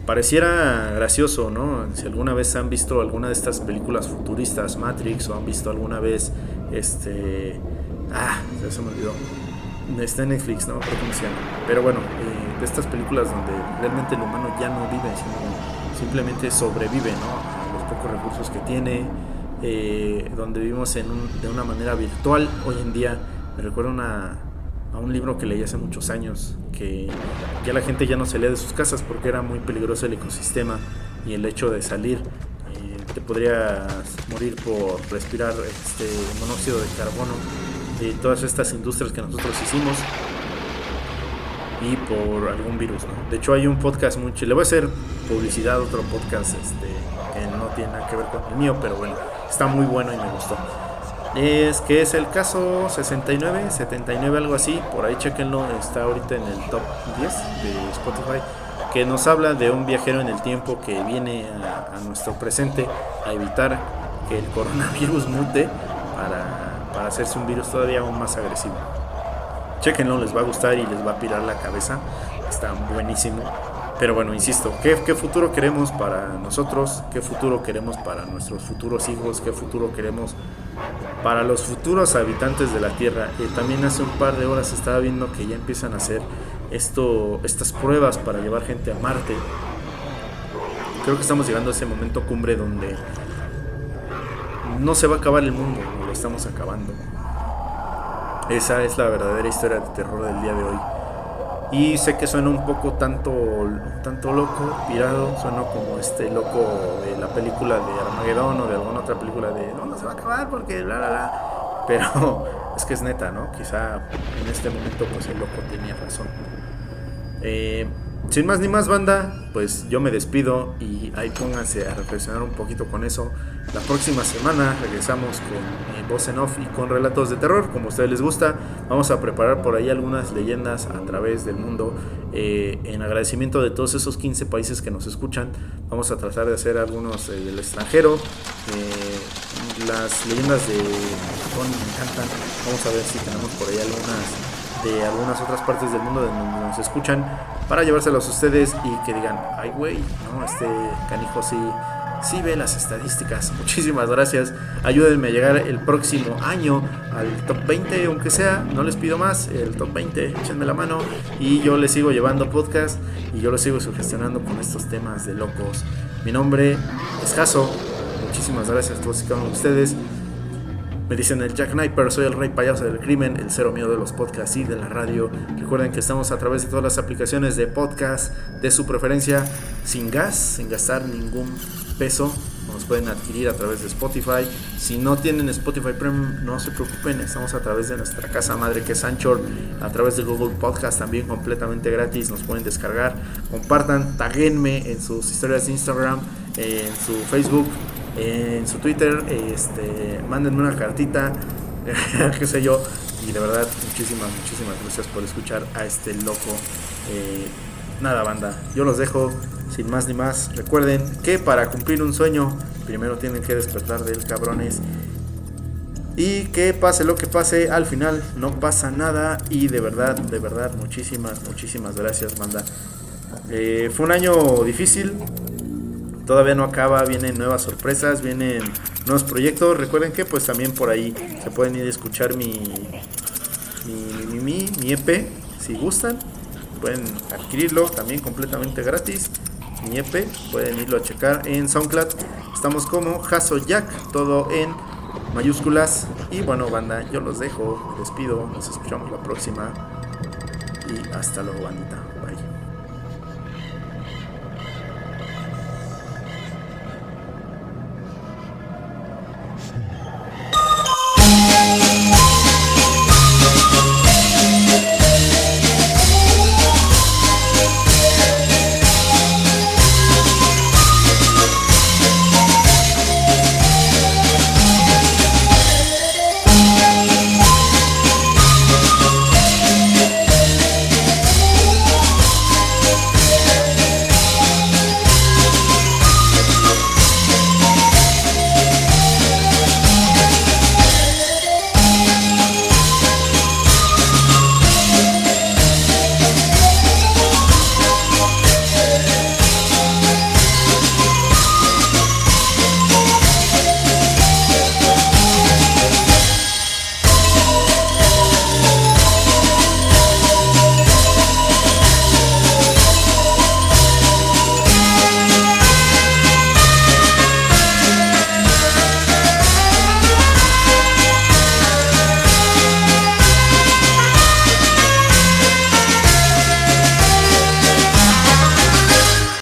pareciera gracioso, ¿no? Si alguna vez han visto alguna de estas películas futuristas, Matrix, o han visto alguna vez este... Ah, ya se me olvidó. Está en Netflix, ¿no? Creo que se llama. Pero bueno, eh, de estas películas donde realmente el humano ya no vive, sino simplemente sobrevive, ¿no? A los pocos recursos que tiene, eh, donde vivimos en de una manera virtual. Hoy en día me recuerdo a un libro que leí hace muchos años, que ya la gente ya no salía de sus casas porque era muy peligroso el ecosistema y el hecho de salir. Eh, te podrías morir por respirar este monóxido de carbono de todas estas industrias que nosotros hicimos y por algún virus. De hecho hay un podcast muy chido. Le voy a hacer publicidad otro podcast este, que no tiene nada que ver con el mío, pero bueno, está muy bueno y me gustó. Es que es el caso 69, 79, algo así. Por ahí chequenlo, está ahorita en el top 10 de Spotify. Que nos habla de un viajero en el tiempo que viene a, nuestro presente a evitar que el coronavirus mute para, para hacerse un virus todavía aún más agresivo. Chequenlo, les va a gustar y les va a pirar la cabeza. Está buenísimo. Pero bueno, insisto, ¿qué, futuro queremos para nosotros? ¿Qué futuro queremos para nuestros futuros hijos? ¿Qué futuro queremos para los futuros habitantes de la Tierra? Eh, también hace un par de horas estaba viendo que ya empiezan a hacer esto, estas pruebas para llevar gente a Marte. Creo que estamos llegando a ese momento cumbre donde no se va a acabar el mundo, lo estamos acabando. Esa es la verdadera historia de terror del día de hoy. Y sé que suena un poco tanto, tanto loco, pirado, suena como este loco de la película de Armagedón o de alguna otra película de no, no se va a acabar porque bla bla bla. Pero (laughs) es que es neta, ¿no? Quizá en este momento pues el loco tenía razón. Eh, sin más ni más banda, pues yo me despido y ahí pónganse a reflexionar un poquito con eso. La próxima semana regresamos con eh, voz en off y con relatos de terror, como a ustedes les gusta. Vamos a preparar por ahí algunas leyendas a través del mundo eh, en agradecimiento de todos esos 15 países que nos escuchan. Vamos a tratar de hacer algunos eh, del extranjero. las leyendas de Japón me encantan. Vamos a ver si tenemos por ahí algunas de algunas otras partes del mundo donde nos escuchan para llevárselos a ustedes y que digan, ay güey, no, este canijo sí, sí ve las estadísticas. (laughs) Muchísimas gracias. Ayúdenme a llegar el próximo año al top 20, aunque sea, no les pido más, el top 20, échenme la mano y yo les sigo llevando podcast y yo les sigo sugestionando con estos temas de locos. Mi nombre es Caso. Muchísimas gracias a todos y cada uno de ustedes. Me dicen el Jack Sniper, soy el rey payaso del crimen, el cero miedo de los podcasts y de la radio. Recuerden que estamos a través de todas las aplicaciones de podcast de su preferencia, sin gas, sin gastar ningún peso. Nos pueden adquirir a través de Spotify. Si no tienen Spotify Premium, no se preocupen. Estamos a través de nuestra casa madre que es Anchor. A través de Google Podcast también completamente gratis. Nos pueden descargar. Compartan, taguenme en sus historias de Instagram, en su Facebook, en su Twitter. Este, mándenme una cartita. (laughs) qué sé yo. Y de verdad, muchísimas, muchísimas gracias por escuchar a este loco. Eh, nada, banda. Yo los dejo sin más ni más. Recuerden que para cumplir un sueño, primero tienen que despertar del cabrones. Y que pase lo que pase, al final no pasa nada. Y de verdad, de verdad, muchísimas, muchísimas gracias, banda. Eh, fue un año difícil. Todavía no acaba, vienen nuevas sorpresas, vienen nuevos proyectos. Recuerden que pues también por ahí se pueden ir a escuchar mi, mi, mi, mi EP si gustan. Pueden adquirirlo también completamente gratis. Mi EP, pueden irlo a checar en SoundCloud. Estamos como Haso Jack, todo en mayúsculas. Y bueno, banda, yo los dejo, les pido, nos escuchamos la próxima. Y hasta luego, bandita.